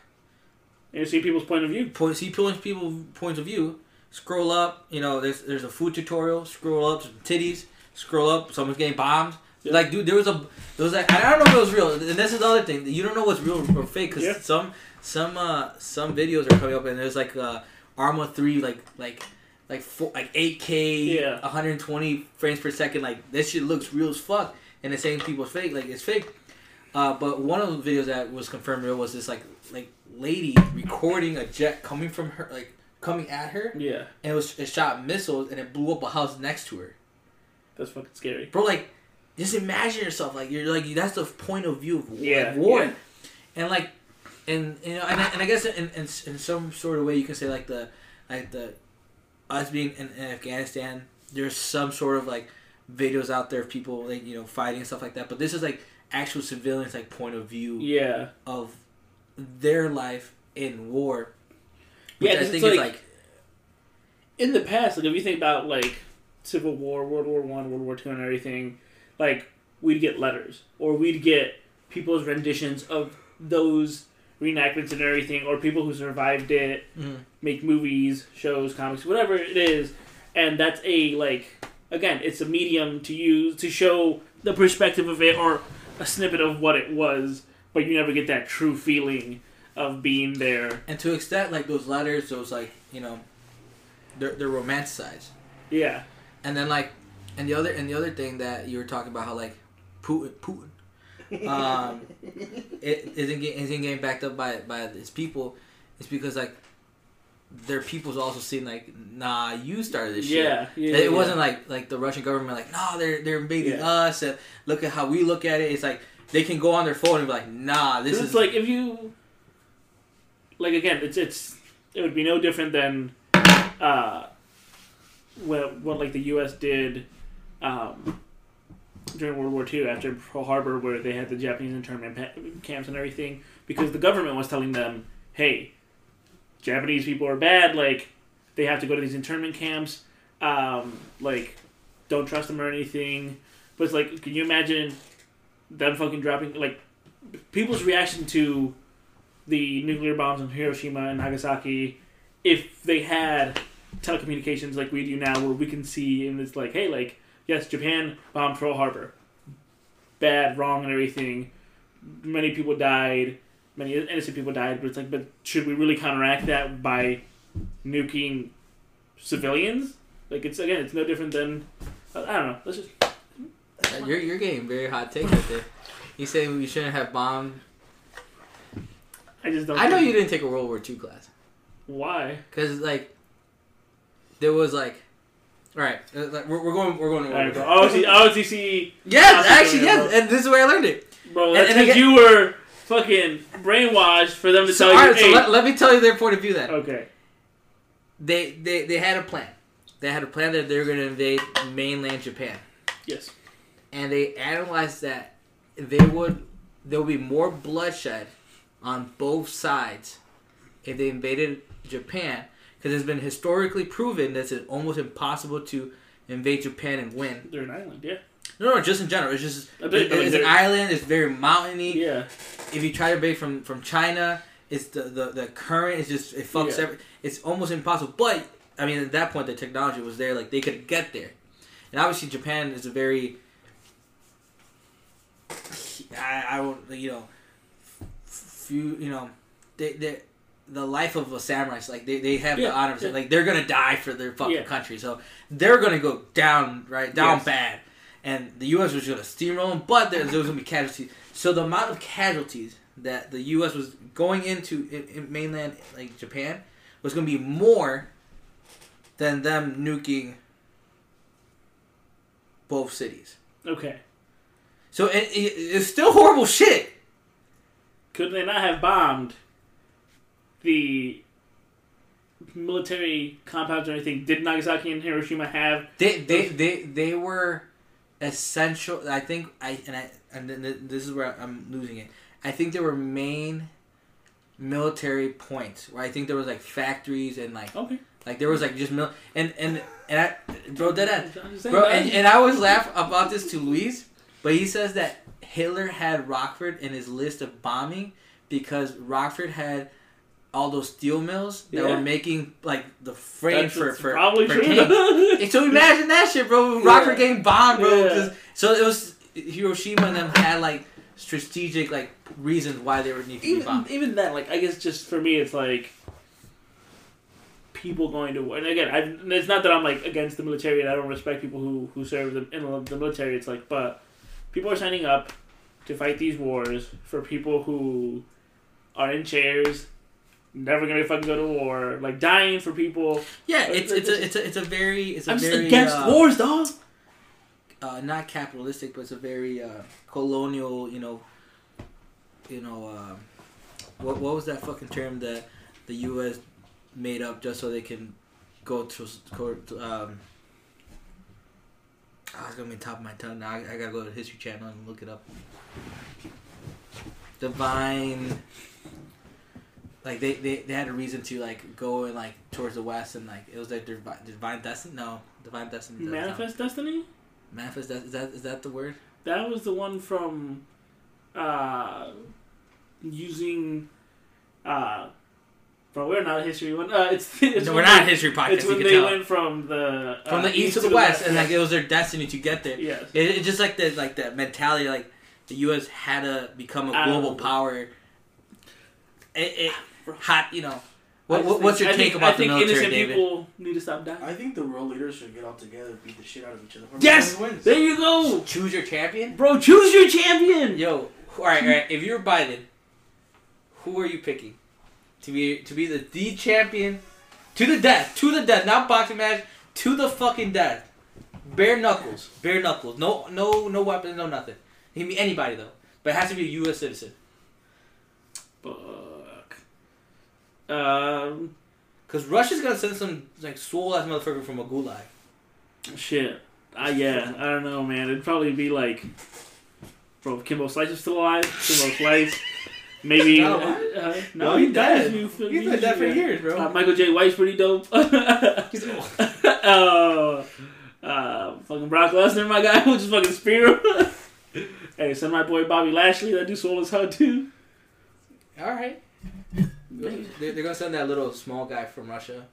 and see people's point of view. point, see people's people points of view. Scroll up, you know, there's there's a food tutorial. Scroll up, some titties. Scroll up, someone's getting bombed. Yeah. Like, dude, there was a there was like I don't know if it was real. And this is the other thing. You don't know what's real or fake because Yeah. some some uh some videos are coming up and there's like uh Arma three like like like four, like eight K Yeah. 120 frames per second. Like this shit looks real as fuck, and it's saying people's fake. Like it's fake. Uh, but one of the videos that was confirmed real was this like like lady recording a jet coming from her like coming at her, Yeah, and it was it shot missiles and it blew up a house next to her. That's fucking scary. Bro, like just imagine yourself like you're like that's the point of view of war, Yeah, like, war. yeah. and like and you know and, I- and I guess in, in in some sort of way you can say like the like the us being in, in Afghanistan there's some sort of like videos out there of people like you know fighting and stuff like that but this is like actual civilians like point of view Yeah, of their life in war Yeah, I think it's is like- like in the past, like if you think about like Civil War, World War One, World War Two, and everything, like we'd get letters or we'd get people's renditions of those reenactments and everything, or people who survived it mm, make movies, shows, comics, whatever it is, and that's a like again, it's a medium to use to show the perspective of it or a snippet of what it was, but you never get that true feeling of being there. and to extent like those letters those like you know they're, they're romanticized. Yeah, And then like, and the other and the other thing that you were talking about how like Putin, Putin, um, it isn't get, isn't getting backed up by by his people. It's because like their people's also seen like, nah, you started this shit. yeah, yeah. it yeah. wasn't like like the Russian government like, nah, they're they're invading Yeah. us and look at how we look at it. It's like they can go on their phone and be like, nah, this is like if you like again, it's it's it would be no different than uh, what what like the U.S. did um, during World War II after Pearl Harbor, where they had the Japanese internment camps and everything, because the government was telling them, "Hey, Japanese people are bad. Like they have to go to these internment camps. Um, like don't trust them or anything." But it's like, can you imagine them fucking dropping like people's reaction to the nuclear bombs in Hiroshima and Nagasaki if they had telecommunications like we do now where we can see and it's like hey like yes Japan bombed Pearl Harbor bad wrong and everything many people died many innocent people died but it's like but should we really counteract that by nuking civilians like it's again it's no different than I don't know let's just you're you're getting very hot take right there. You say we shouldn't have bombed. I just don't I know you didn't take a World War II class. why Cause like, there was like, all right, uh, like, we're, we're going, we're going. To Alright, World bro. War Oh, see, OTC, Yes, actually, yes, and this is where I learned it. bro. And- That's and because again- you were fucking brainwashed for them to So, tell all you. right, so hey, let, let me tell you their point of view then. okay. They, they, they had a plan. They had a plan that they were going to invade mainland Japan, Yes. and they analyzed that there would there would be more bloodshed on both sides if they invaded Japan because it's been historically proven that it's almost impossible to invade Japan and win. They're an island, yeah. No, no, just in general. It's just I bet- mean, it's an island. It's very mountainy. Yeah. If you try to invade from from China, it's the the, the current is just it fucks Yeah. every. It's almost impossible. But I mean, at that point, the technology was there. Like they could get there, and obviously Japan is a very. I I don't you know, few you know, they they the life of a samurai is like they, they have Yeah, the honor of yeah. like they're gonna die for their fucking Yeah. country so they're gonna go down right down Yes. bad and the U.S. was gonna steamroll them but there, there was gonna be casualties so the amount of casualties that the U.S. was going into in, in mainland like Japan was gonna be more than them nuking both cities Okay. so it, it, it's still horrible shit Could they not have bombed the military compounds or anything? Did Nagasaki and Hiroshima have? They they they they were essential. I think I and I and then this is where I'm losing it. I think there were main military points where I think there was like factories and like Okay. like there was like just mil and and and I bro dead end. I'm just saying, Bro, and, and I always laugh about this to Luis, but he says that Hitler had Rockford in his list of bombing because Rockford had all those steel mills that Yeah. were making like the frame That's for for, probably for tanks. So imagine that shit, bro. Yeah. Rockford getting bombed, bro. Yeah. So it was Hiroshima and them had like strategic like reasons why they would need to be even bombed. even that, like I guess just for me, it's like people going to war. And again, I it's not that I'm like against the military and I don't respect people who who serve the, in the military. It's like, but people are signing up to fight these wars for people who are in chairs. Never gonna fucking go to war, like dying for people. Yeah, it's it's a it's a it's a very it's a I'm just very against uh, wars, dog. uh, not capitalistic, but it's a very uh, colonial, you know, you know, uh, what what was that fucking term that the U.S. made up just so they can go to, to um, ah, it's gonna be top of my tongue now. I, I gotta go to the History Channel and look it up. Divine. Like they, they, they had a reason to like go and like towards the west and like it was like their divine, divine destiny. No, divine destiny. Manifest Destiny. Manifest is that is that the word? That was the one from uh, using. Uh, but we're not a history one. Uh, it's, it's no, we're not a they- history podcast. It's when they tell. went from the uh, From the east to the west, and like it was their destiny to get there. yes. It, it's just like the like that mentality, like the U.S. had to become a global power. It, it hot, you know. What, what, what's think- your I take think, about I think the military, innocent David? people need to stop dying. I think the world leaders should get all together and beat the shit out of each other. Yes! Wins. There you go, Choose your champion. bro. Choose your champion. Yo, all right, all right. If you're Biden, who are you picking to be to be the the champion to the death, to the death, not boxing match, to the fucking death. Bare knuckles, bare knuckles. No, no, no weapons, no nothing. It can be anybody though, but it has to be a U.S. citizen. Fuck. Um. Cause Russia's gonna send some like swole ass motherfucker from a gulag. Shit. Uh, yeah, I don't know, man. It'd probably be like, bro, if Kimbo Slice is still alive. Kimbo Slice. Maybe. No, uh, no, No, he he's died. dead. You- He's been dead for yeah. years, bro. Uh, Michael Jai White's pretty dope. He's old. uh, uh, fucking Brock Lesnar, my guy, which is fucking spear. him. hey, send my boy Bobby Lashley. That dude swole as hell too. All right. They're, they're gonna send that little small guy from Russia,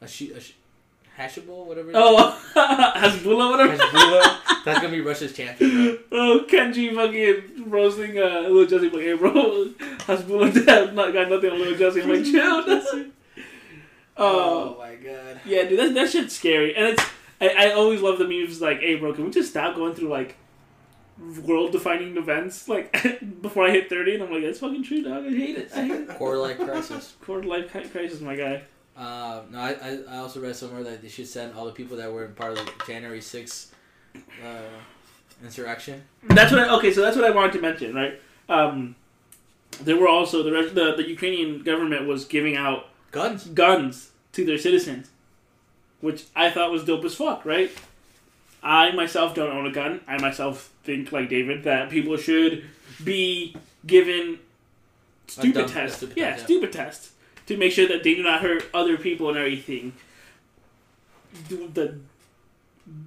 a she, a she, Hashable, whatever. Oh, Hasbullah, whatever. That's gonna be Russia's champion. Bro. Oh, Kenji fucking roasting uh, little Jesse. Like, hey, bro, Hasbullah dad not got nothing on little Jesse. I'm like, chill. Jesse. Oh, my god. yeah, dude, that that shit's scary, and it's. I, I always love the memes like, hey, bro, can we just stop going through like world-defining events like before I hit thirty? And I'm like, that's fucking true, dog. I hate it. I hate it. Quarter life crisis. Quarter life crisis, my guy. Uh, no, I, I I also read somewhere that they should send all the people that were in part of the January 6th uh, insurrection. That's what. I, okay, so that's what I wanted to mention, right? Um, there were also the rest, the the Ukrainian government was giving out Guns. guns to their citizens, which I thought was dope as fuck, right? I myself don't own a gun. I myself think, like David, that people should be given stupid tests. stupid yeah, test, yeah. stupid tests to make sure that they do not hurt other people and everything. The- The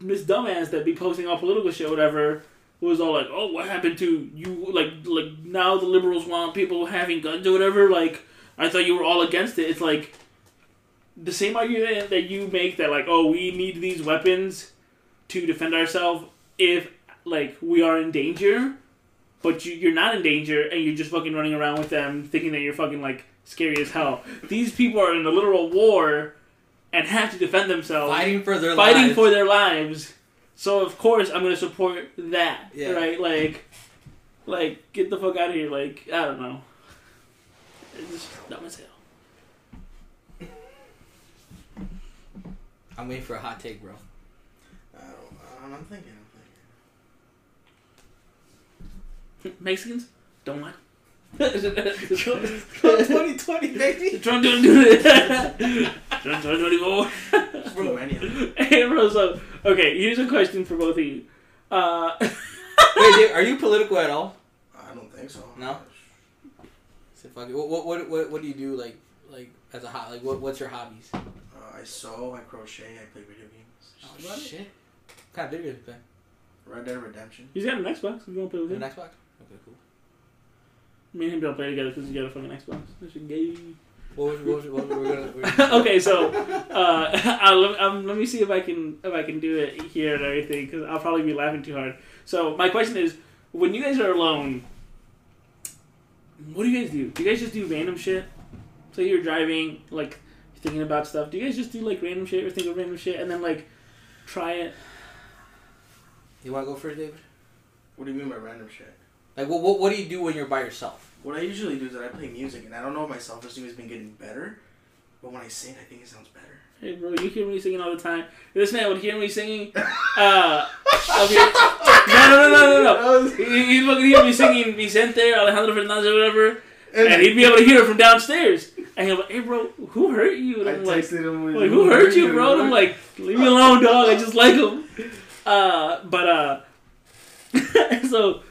Miss Dumbass that be posting all political shit, whatever, was all like, "Oh, what happened to you? Like, like now the liberals want people having guns or whatever. Like, I thought you were all against it. It's like." the same argument that you make that like oh we need these weapons to defend ourselves if like we are in danger but you, you're not in danger and you're just fucking running around with them thinking that you're fucking like scary as hell these people are in a literal war and have to defend themselves Fighting for their fighting lives. for their lives so of course i'm gonna support that Yeah. right like like get the fuck out of here like i don't know it's just dumb as hell I'm waiting for a hot take, bro. I don't, um, I'm thinking. I'm Mexicans don't like. 2020, baby. Trump doing do it. Trump twenty twenty four. thinking. Too many of them. Hey, bro. So, okay, here's a question for both of you. Uh, Wait, Dave, are you political at all? I don't think so. No? Say fuck it. What, what, what, what, what do you do, like, like as a hot, like, what, what's your hobbies? Uh, I sew, I crochet, I play video games. Oh, shit. What kind of video games, man? Red Dead Redemption. he's got an Xbox. You want to play with An him? Xbox? Okay, cool. Me and him don't play together because he got a fucking Xbox. That's gay. What was, what was, what was, we're gonna, we're gonna okay, so uh, I'll, um, let me see if I can if I can do it here and everything because I'll probably be laughing too hard. So my question is, when you guys are alone, what do you guys do? Do you guys just do random shit? So you're driving, like you're thinking about stuff. Do you guys just do like random shit or think of random shit and then like try it? You want to go first, David? What do you mean by random shit? Like, what, what, what do you do when you're by yourself? What I usually do is that I play music, and I don't know if my self-esteem has been getting better, but when I sing, I think it sounds better. Hey, bro, you hear me singing all the time. This man would hear me singing. Uh, I'll no, no, no, no, no, no. He- He'd fucking hear me singing Vicente, Alejandro Fernandez, or whatever. and he'd be able to hear it from downstairs. And he'll be like, hey, bro, who hurt you? And I I'm like, texted him. like, who hurt you, bro? And I'm like, leave me alone, dog. I just like him. Uh, but, uh, so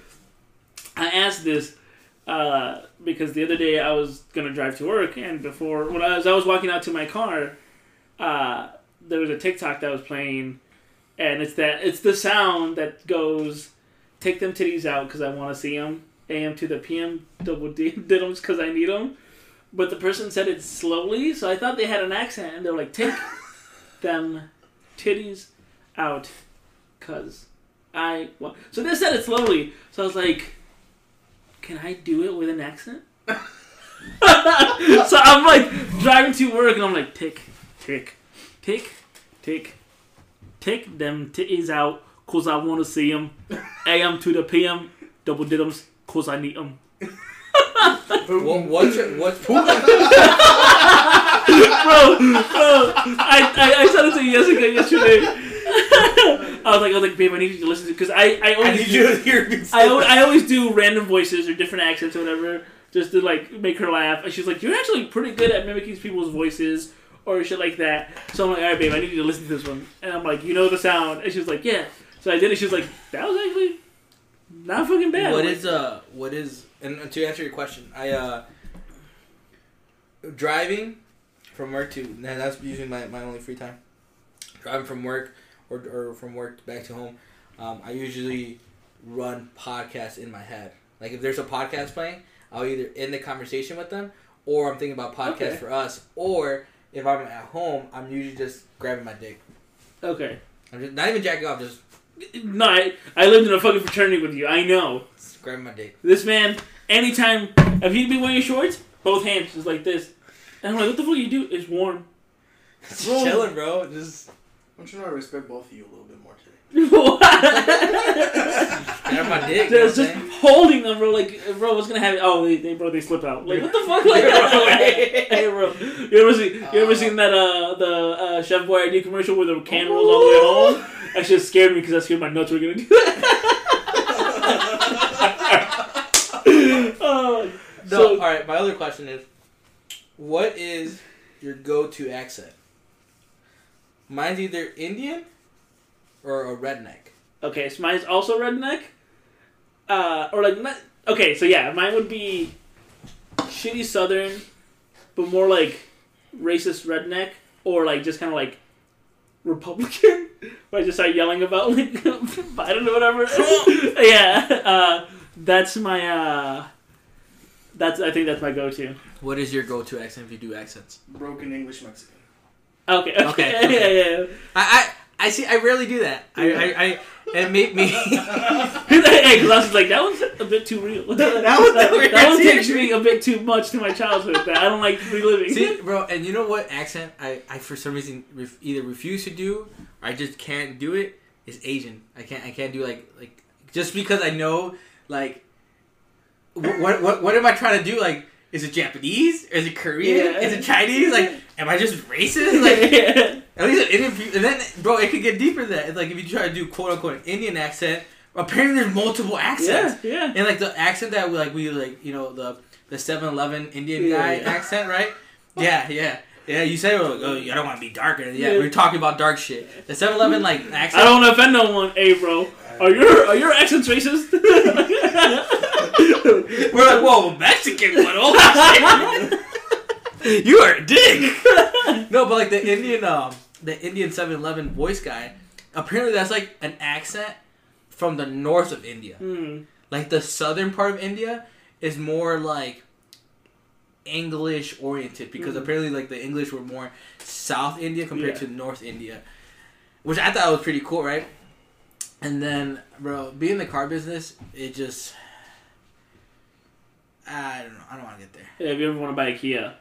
I asked this uh, because the other day I was going to drive to work, and before, when I was, I was walking out to my car, uh, there was a TikTok that was playing, and it's that, it's the sound that goes, take them titties out because I want to see them. AM to the PM double D did them because I need them. But the person said it slowly, so I thought they had an accent, and they're like, take them titties out because I want. So they said it slowly, so I was like, can I do it with an accent? so I'm like driving to work, and I'm like, tick, tick, tick, tick, tick them titties out because I want to see them. AM to the PM double did them because I need them. What, what's your, what's, who, bro, bro, I, I, I said it to Jessica yesterday. I was like, I was like, babe, I need you to listen to because I, I I always need do, you to hear me say I, al- that. I always do random voices or different accents or whatever just to like make her laugh. And she's like, you're actually pretty good at mimicking people's voices or shit like that. So I'm like, all right, babe, I need you to listen to this one. And I'm like, you know the sound? And she was like, yeah. So I did it. She was like, that was actually not fucking bad. What I'm like, is uh what is and and to answer your question, I uh driving from work to and that's usually my, my only free time. Driving from work or, or from work back to home, um, I usually run podcasts in my head. Like if there's a podcast playing, I'll either end the conversation with them or I'm thinking about podcasts Okay. for us or if I'm at home, I'm usually just grabbing my dick. Okay. I'm just not even jacking off, just, No, I, I lived in a fucking fraternity with you. I know. just grabbing my dick. This man, anytime, if he'd be wearing shorts, both hands just like this. And I'm like, what the fuck you do? It's warm. Just chilling, bro. Just I'm sure I respect both of you a little bit more today. grab my dick. you know just, what I'm just holding them, bro. Like, bro, what's gonna happen? Oh, they, they bro, they slip out. Like, what the fuck? Like, hey, bro, you ever see, you ever seen that uh the uh, Chef Boyardee commercial where the can rolls all the way home? That shit scared me because I scared my nuts were gonna do that. oh, No, so, all right. My other question is, what is your go-to accent? Mine's either Indian or a redneck? Okay, so mine's also redneck. Uh, or like not. Okay, so yeah, mine would be shitty Southern, but more like racist redneck, or like just kind of like Republican, where I just start yelling about like Biden or whatever. yeah, uh, that's my. Uh, that's I think that's my go-to. What is your go-to accent if you do accents? Broken English Mexican. Okay. Okay. Okay, yeah, okay. yeah, yeah. I I, I see. I rarely do that. I I, I it made me. hey, because I was like, that one's a bit too real. that, was- that, that one takes me a bit too much to my childhood that I don't like reliving. See, bro, and you know what accent I, I for some reason ref, either refuse to do or I just can't do it is Asian. I can't I can't do like like just because I know like what what what am I trying to do like is it Japanese? Is it Korean? Yeah. Is it Chinese? Like, am I just racist? Like, yeah. at least an Indian. pe- And then, bro, it could get deeper than that. It's like if you try to do quote unquote an Indian accent, apparently there's multiple accents. yeah, yeah. And like the accent that we like we like you know the the 7-Eleven Indian Yeah, guy yeah. accent, right? Yeah, yeah. Yeah, you say, oh, oh, I don't want to be darker. Yeah, Yeah. we're talking about dark shit. The 7-Eleven, like, accent. I don't offend no one. Hey, bro, are your are your accents racist? We're like, whoa, Mexican one. Oh, shit. you are a dick. no, but like the Indian, um, the Indian 7-Eleven voice guy, apparently that's like an accent from the north of India. Hmm. Like the southern part of India is more like English oriented because Mhm. apparently like the English were more South India compared Yeah. to North India, which I thought was pretty cool, right? And then, bro, being in the car business, it just I don't know. I don't want to get there. Yeah, if you ever want to buy a Kia,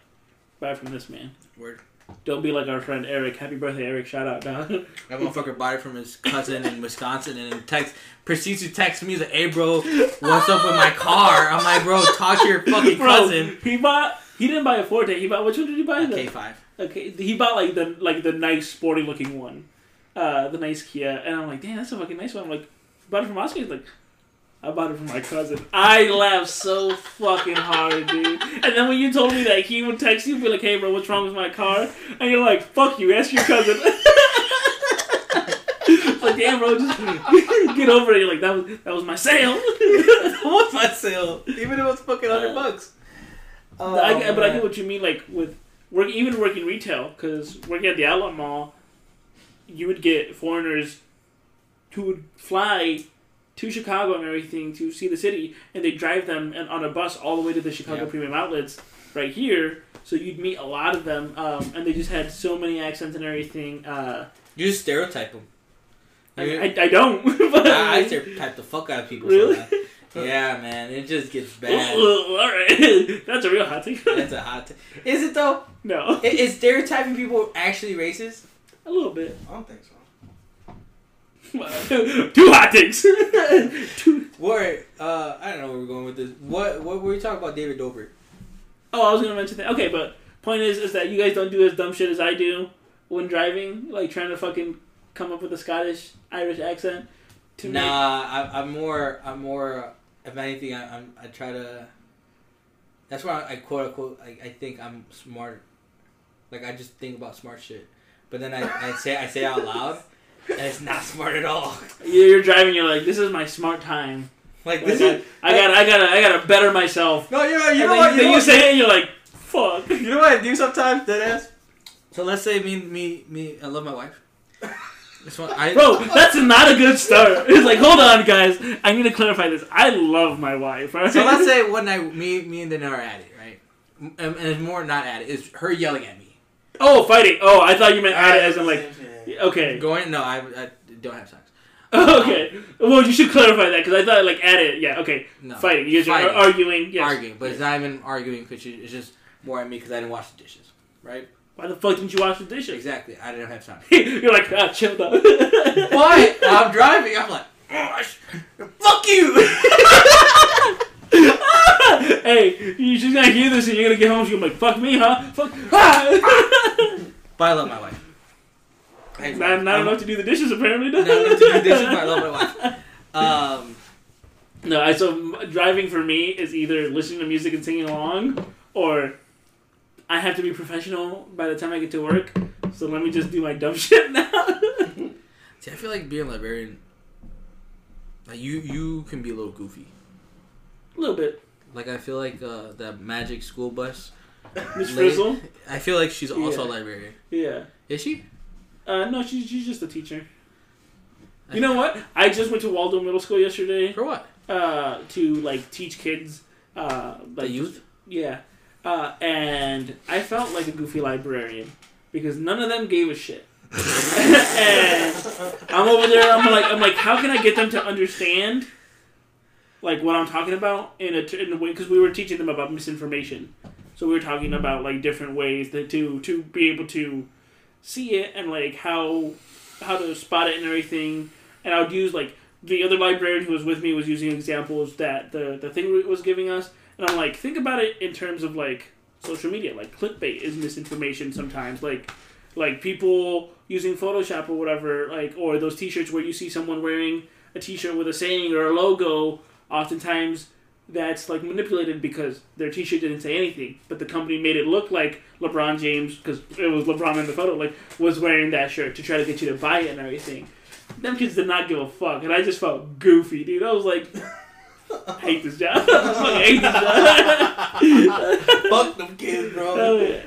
buy it from this man. Word. Don't be like our friend Eric. Happy birthday, Eric! Shout out, dog. That motherfucker bought it from his cousin in Wisconsin and then text proceeds to text me he's like, "Hey, bro, what's up with my car?" I'm like, "Bro, talk to your fucking Bro, cousin." he bought. He didn't buy a Forte. He bought. Which one did he buy? K five. okay, he bought like the like the nice sporty looking one, uh, the nice Kia. And I'm like, damn, that's a fucking nice one. I'm like, bought it from Oscar. He's like, I bought it from my cousin. I laughed so fucking hard, dude. And then when you told me that he would text you, be like, hey, bro, what's wrong with my car? And you're like, fuck you, ask your cousin. Like, damn, bro, just get over it. You're like, that was that was my sale. What's my sale? Even if it was fucking hundred bucks. Oh, I, but I get what you mean, like with work, even working retail, because working at the Outlet Mall, you would get foreigners who would fly to Chicago and everything to see the city, and they drive them and on a bus all the way to the Chicago Yeah. Premium Outlets right here. So you'd meet a lot of them, um, and they just had so many accents and everything. Uh, You just stereotype them. I, I, I don't. but, I, I stereotype the fuck out of people. Really? sometimes. Yeah, man, it just gets bad. all right, that's a real hot take. That's a hot. T- Is it though? no, I- Is stereotyping people actually racist? A little bit. I don't think so. Two hot takes. Two. Or uh, I don't know where we're going with this. What what were we talking about, David Dobrik? Oh, I was gonna mention that. Okay, but point is, is that you guys don't do as dumb shit as I do when driving, like trying to fucking come up with a Scottish Irish accent. To Nah, I, I'm more. I'm more. If anything, I, I'm. I try to. That's why I, I quote unquote. I, I think I'm smart. Like I just think about smart shit, but then I, I say I say out loud, and it's not smart at all. you're driving, you're like, this is my smart time. Like Like, this is. I, I gotta, I gotta, I gotta better myself. No, you know, you and know then, what? You then know you what? say it, and you're like, fuck. You know what I do sometimes, deadass? So let's say me, me, me. I love my wife. This one, I, Bro, that's not a good start. It's like, hold on, guys. I need to clarify this. I love my wife. Alright? So let's say one night, me, me and Dana are at it, right? And, and it's more not at it. It's her yelling at me. Oh, fighting. Oh, I thought you meant at it as in like, okay. Going, no, I, I don't have sex. Okay. Well, you should clarify that because I thought like at it. Yeah. Okay. No, Fighting. You guys are arguing. Yes. arguing, but it's not even arguing because it's just more at me because I didn't wash the dishes, right? Why the fuck didn't you wash the dishes? Exactly, I didn't have time. You're like, ah, chill though. Why? I'm driving. I'm like, oh, sh- fuck you. hey, you she's gonna hear this and you're gonna get home. She's gonna be like, fuck me, huh? Fuck. But I love my wife. I, not not I'm- enough to do the dishes apparently. Not enough to do the dishes, but I love my wife. Um, No, I so driving for me is either listening to music and singing along, or I have to be professional by the time I get to work. So let me just do my dumb shit now. See, I feel like being a librarian. Like you, you can be a little goofy. A little bit. Like I feel like uh, that magic school bus. Miss Frizzle. I feel like she's also a librarian. Yeah. Is she? Uh, no, she's, she's just a teacher. You know what? I just went to Waldo Middle School yesterday For what? uh, to like teach kids. Uh, like The youth? Yeah. Uh, and I felt like a goofy librarian because none of them gave a shit. and I'm over there. I'm like, I'm like, how can I get them to understand, like what I'm talking about in a in a way? Because we were teaching them about misinformation, so we were talking mm-hmm. about like different ways that to to be able to see it and like how how to spot it and everything. And I would use like the other librarian who was with me was using examples that the the thing was giving us, and I'm like, think about it in terms of like social media. Like clickbait is misinformation sometimes. Like like people using Photoshop or whatever, like or those T-shirts where you see someone wearing a T-shirt with a saying or a logo. Oftentimes, that's like manipulated because their T-shirt didn't say anything, but the company made it look like LeBron James because it was LeBron in the photo, like was wearing that shirt to try to get you to buy it and everything. Them kids did not give a fuck, and I just felt goofy, dude. I was like, I hate this job. I fucking hate this job. Fuck them kids, bro. Oh, yeah.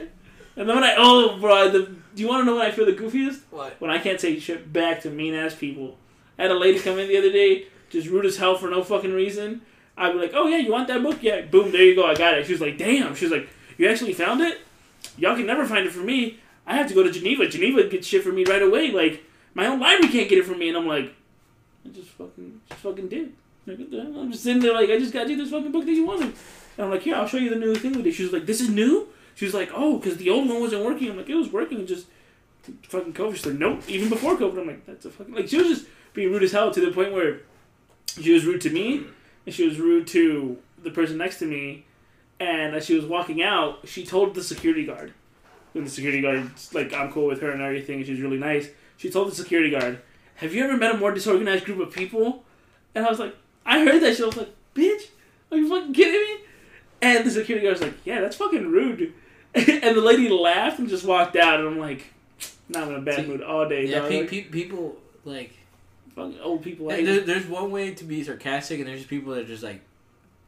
And then when I oh bro, the, do you want to know when I feel the goofiest? What? When I can't say shit back to mean ass people. I had a lady come in the other day, just rude as hell for no fucking reason. I'd be like, oh yeah, you want that book? Yeah, boom, there you go, I got it. She was like, damn. She was like, you actually found it? Y'all can never find it for me. I have to go to Geneva. Geneva gets shit for me right away. Like my own library can't get it for me, and I'm like, I just fucking, just fucking did. I'm just sitting there like, I just got you this fucking book that you wanted. And I'm like, here, I'll show you the new thing we did. She was like, this is new? She was like, oh, because the old one wasn't working. I'm like, it was working, it just fucking COVID. She's like, nope, even before COVID. I'm like, that's a fucking, like, she was just being rude as hell to the point where she was rude to me, and she was rude to the person next to me. And as she was walking out, she told the security guard, and the security guard's like, I'm cool with her and everything, and she's really nice. She told the security guard, have you ever met a more disorganized group of people? And I was like, I heard that. I was like, bitch, are you fucking kidding me? And the security guard was like, yeah, that's fucking rude. and the lady laughed and just walked out. And I'm like, "Not in a bad See, mood all day. Yeah, pe- pe- people like. Fucking old people. Hate There, there's one way to be sarcastic, and there's people that just like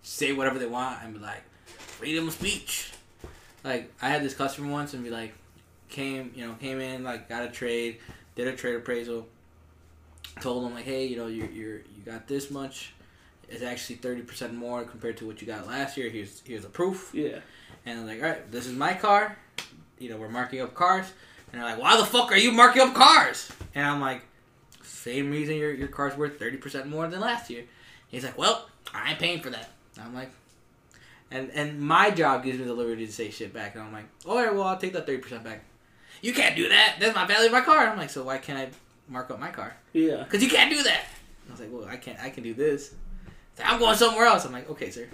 say whatever they want and be like, freedom of speech. Like I had this customer once and be like, came you know came in like got a trade, did a trade appraisal, told them like, hey, you know you're you're you got this much. It's actually thirty percent more compared to what you got last year. Here's here's the proof. Yeah. And I'm like, all right, this is my car. You know, we're marking up cars. And they're like, why the fuck are you marking up cars? And I'm like, same reason your, your car's worth 30% more than last year. He's like, well, I ain't paying for that. I'm like, and and my job gives me the liberty to say shit back. And I'm like, all right, well, I'll take that 30% back. You can't do that. That's my value of my car. I'm like, so why can't I mark up my car? Yeah. Because you can't do that. I was like, well, I can't. I can do this. Like, I'm going somewhere else. I'm like, okay, sir.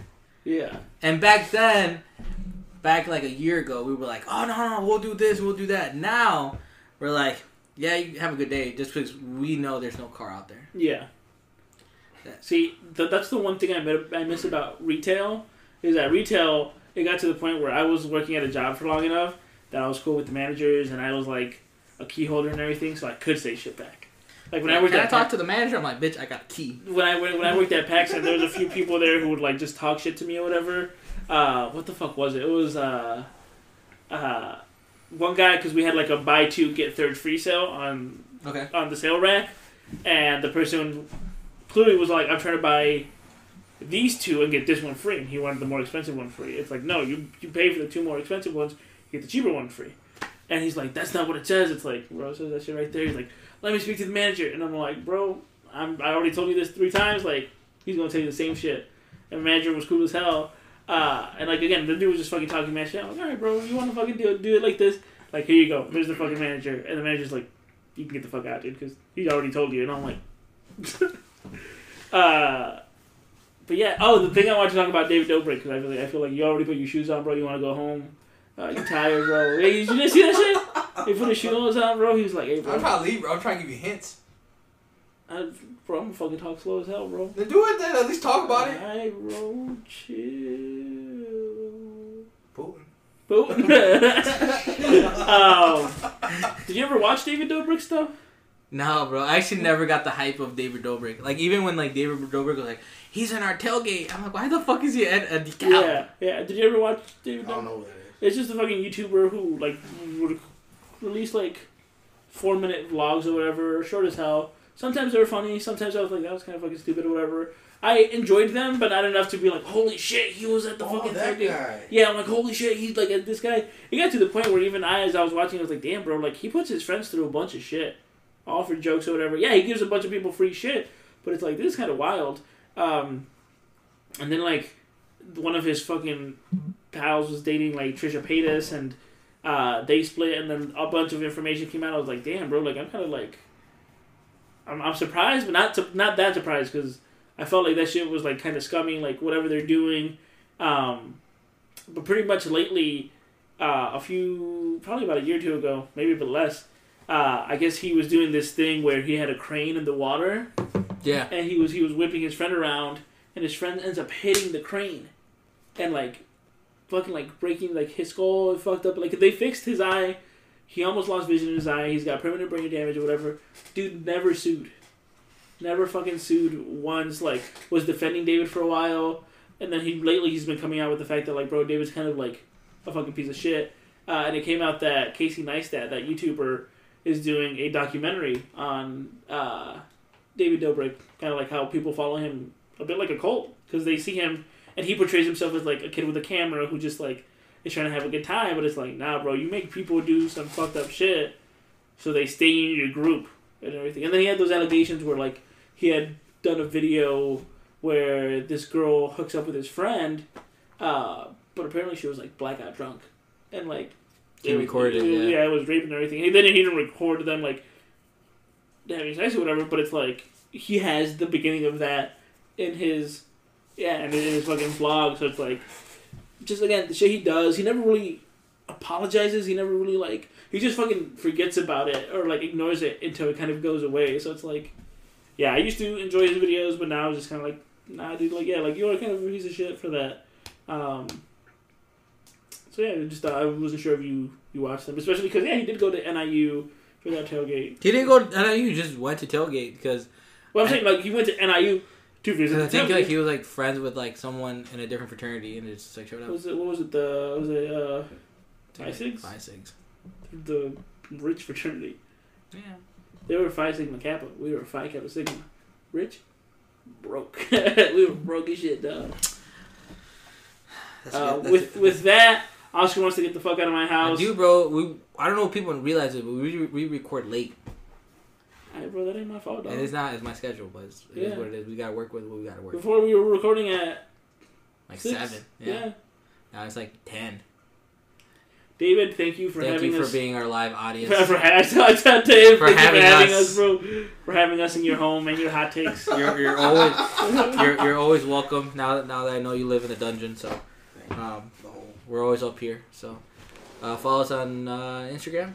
Yeah. And back then, back like a year ago, we were like, oh, no, no, we'll do this, we'll do that. Now, we're like, yeah, you have a good day, just because we know there's no car out there. Yeah. Yeah. See, th- that's the one thing I, mi- I miss about retail is that retail, it got to the point where I was working at a job for long enough that I was cool with the managers and I was like a key holder and everything, so I could say shit back. Like when I worked I at talk to the manager? I'm like, bitch, I got a key. when I when I worked at PAX and there was a few people there who would like just talk shit to me or whatever. Uh, what the fuck was it? It was uh, uh, one guy because we had like a buy two get third free sale on Okay. on the sale rack, and the person clearly was like, "I'm trying to buy these two and get this one free," and he wanted the more expensive one free. It's like, no, you you pay for the two more expensive ones, you get the cheaper one free. And he's like, "That's not what it says." It's like, bro, says that shit right there. He's like, "Let me speak to the manager," and I'm like, "Bro, I'm I already told you this three times. Like, he's gonna tell you the same shit." And the manager was cool as hell. Uh, and like again, the dude was just fucking talking mad shit. I'm like, all right, bro, you want to fucking do it, do it like this? Like, here you go. There's the fucking manager, and the manager's like, you can get the fuck out, dude, because he already told you. And I'm like, uh, but yeah. Oh, the thing I want to talk about David Dobrik because I feel like, I feel like you already put your shoes on, bro. You want to go home. Uh, you tired, bro? Hey, you didn't see that shit? He put his shoes on, bro. He was like, "Hey, bro, I'm trying to leave, bro. I'm trying to give you hints. I, bro, I'm gonna fucking talk slow as hell, bro." Then do it then. At least talk about it. Alright, bro, chill. Putin. Boom. um, did you ever watch David Dobrik stuff? No, bro. I actually never got the hype of David Dobrik. Like even when like David Dobrik was like, he's in our tailgate. I'm like, why the fuck is he at a decal? Yeah, yeah. Did you ever watch David? I don't Dobrik? know who that is. It's just a fucking YouTuber who like would release like four minute vlogs or whatever, short as hell. Sometimes they were funny. Sometimes I was like, that was kind of fucking stupid or whatever. I enjoyed them, but not enough to be like, holy shit, he was at the Oh, fucking that guy. Yeah, I'm like, holy shit, he's like this guy. It got to the point where even I, as I was watching, I was like, damn, bro, like he puts his friends through a bunch of shit, all for jokes or whatever. Yeah, he gives a bunch of people free shit, but it's like this is kind of wild. Um, and then like one of his fucking pals was dating like Trisha Paytas, and uh, they split, and then a bunch of information came out. I was like, damn, bro, like I'm kind of like, I'm, I'm surprised, but not su- not that surprised because I felt like that shit was like kind of scummy, like whatever they're doing. Um, but pretty much lately, uh, a few probably about a year or two ago, maybe a bit less. Uh, I guess he was doing this thing where he had a crane in the water, Yeah. and he was he was whipping his friend around, and his friend ends up hitting the crane, and like, fucking like breaking like his skull and fucked up. Like they fixed his eye, he almost lost vision in his eye. He's got permanent brain damage or whatever. Dude never sued, never fucking sued once. Like was defending David for a while, and then he lately he's been coming out with the fact that like bro David's kind of like a fucking piece of shit. Uh, and it came out that Casey Neistat, that YouTuber, is doing a documentary on uh, David Dobrik, kind of like how people follow him a bit like a cult because they see him and he portrays himself as like a kid with a camera who just like is trying to have a good time, but it's like nah, bro, you make people do some fucked up shit so they stay in your group and everything. And then he had those allegations where like he had done a video where this girl hooks up with his friend, uh, but apparently she was like blackout drunk and like He it recorded it, it, yeah. yeah, it was raping and everything. And then he didn't record them like having sex or whatever, but it's like he has the beginning of that in his yeah, and in his fucking vlog. So it's like just again the shit he does. He never really apologizes. He never really like he just fucking forgets about it or like ignores it until it kind of goes away. So it's like yeah, I used to enjoy his videos, but now it's just kind of like nah, dude. Like yeah, like you're kind of a piece of shit for that. Um, so yeah, just uh, I wasn't sure if you you watched them, especially because yeah, he did go to NIU for that tailgate. He didn't go. To, NIU, you just went to tailgate because Well, I'm saying like he went to NIU to visit. I think like he was like friends with like someone in a different fraternity and it just like showed What up. was it? What was it? The was it uh, Phi Sigs? Five six. the rich fraternity? Yeah. They were Phi Sigma Kappa. We were Phi Kappa Sigma. Rich, broke. we were broke as shit, dog. Uh, with it. with that, Oscar wants to get the fuck out of my house. I house. do, bro. We I don't know if people realize it, but we we record late, Hey, bro, that ain't my fault, dog. and it's not it's my schedule, but it's, it is Yeah. what it is. We gotta work with what we gotta work. with. Before we were recording at Like six. seven. Yeah. Now it's like ten. David, thank you for Thank having you for us. being our live audience. For, for, ha- I tell Dave, For having for having us. us, bro. For having us in your home and your hot takes. you're, you're always you're, you're always welcome. Now that now that I know you live in a dungeon, so um, we're always up here. So uh, follow us on uh, Instagram,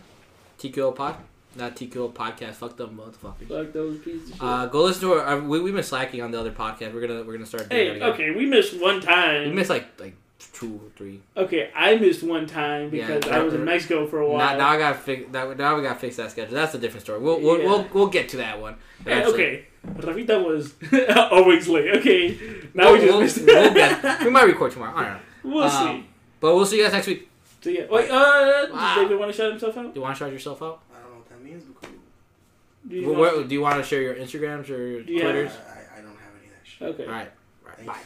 TQL Pod, not TQL Podcast. Fuck them motherfuckers. Fuck those pieces of shit. Uh, go listen to our. We we've been slacking on the other podcast. We're gonna we're gonna start doing hey, okay, we missed one time. We missed like like two or three. Okay, I missed one time Yeah, because I was in Mexico for a while. Now, now I gotta fix that. Now we gotta fix that schedule. That's a different story. We'll we'll Yeah. we'll, we'll get to that one. Hey, okay, Rafita was always late. Okay, now we We'll- just we'll, missed it. we'll get. We might record tomorrow. I don't know. We'll Um, see. But we'll see you guys next week. So yeah, wait. Uh, Wow. does David want to shout himself out? Do you want to shout yourself out? I don't know what that means, but cool. Do you Wh- want- where- do you want to share your Instagrams or your Yeah. I, Twitters? I, I don't have any of that shit. Okay. All right. All right. Bye. you.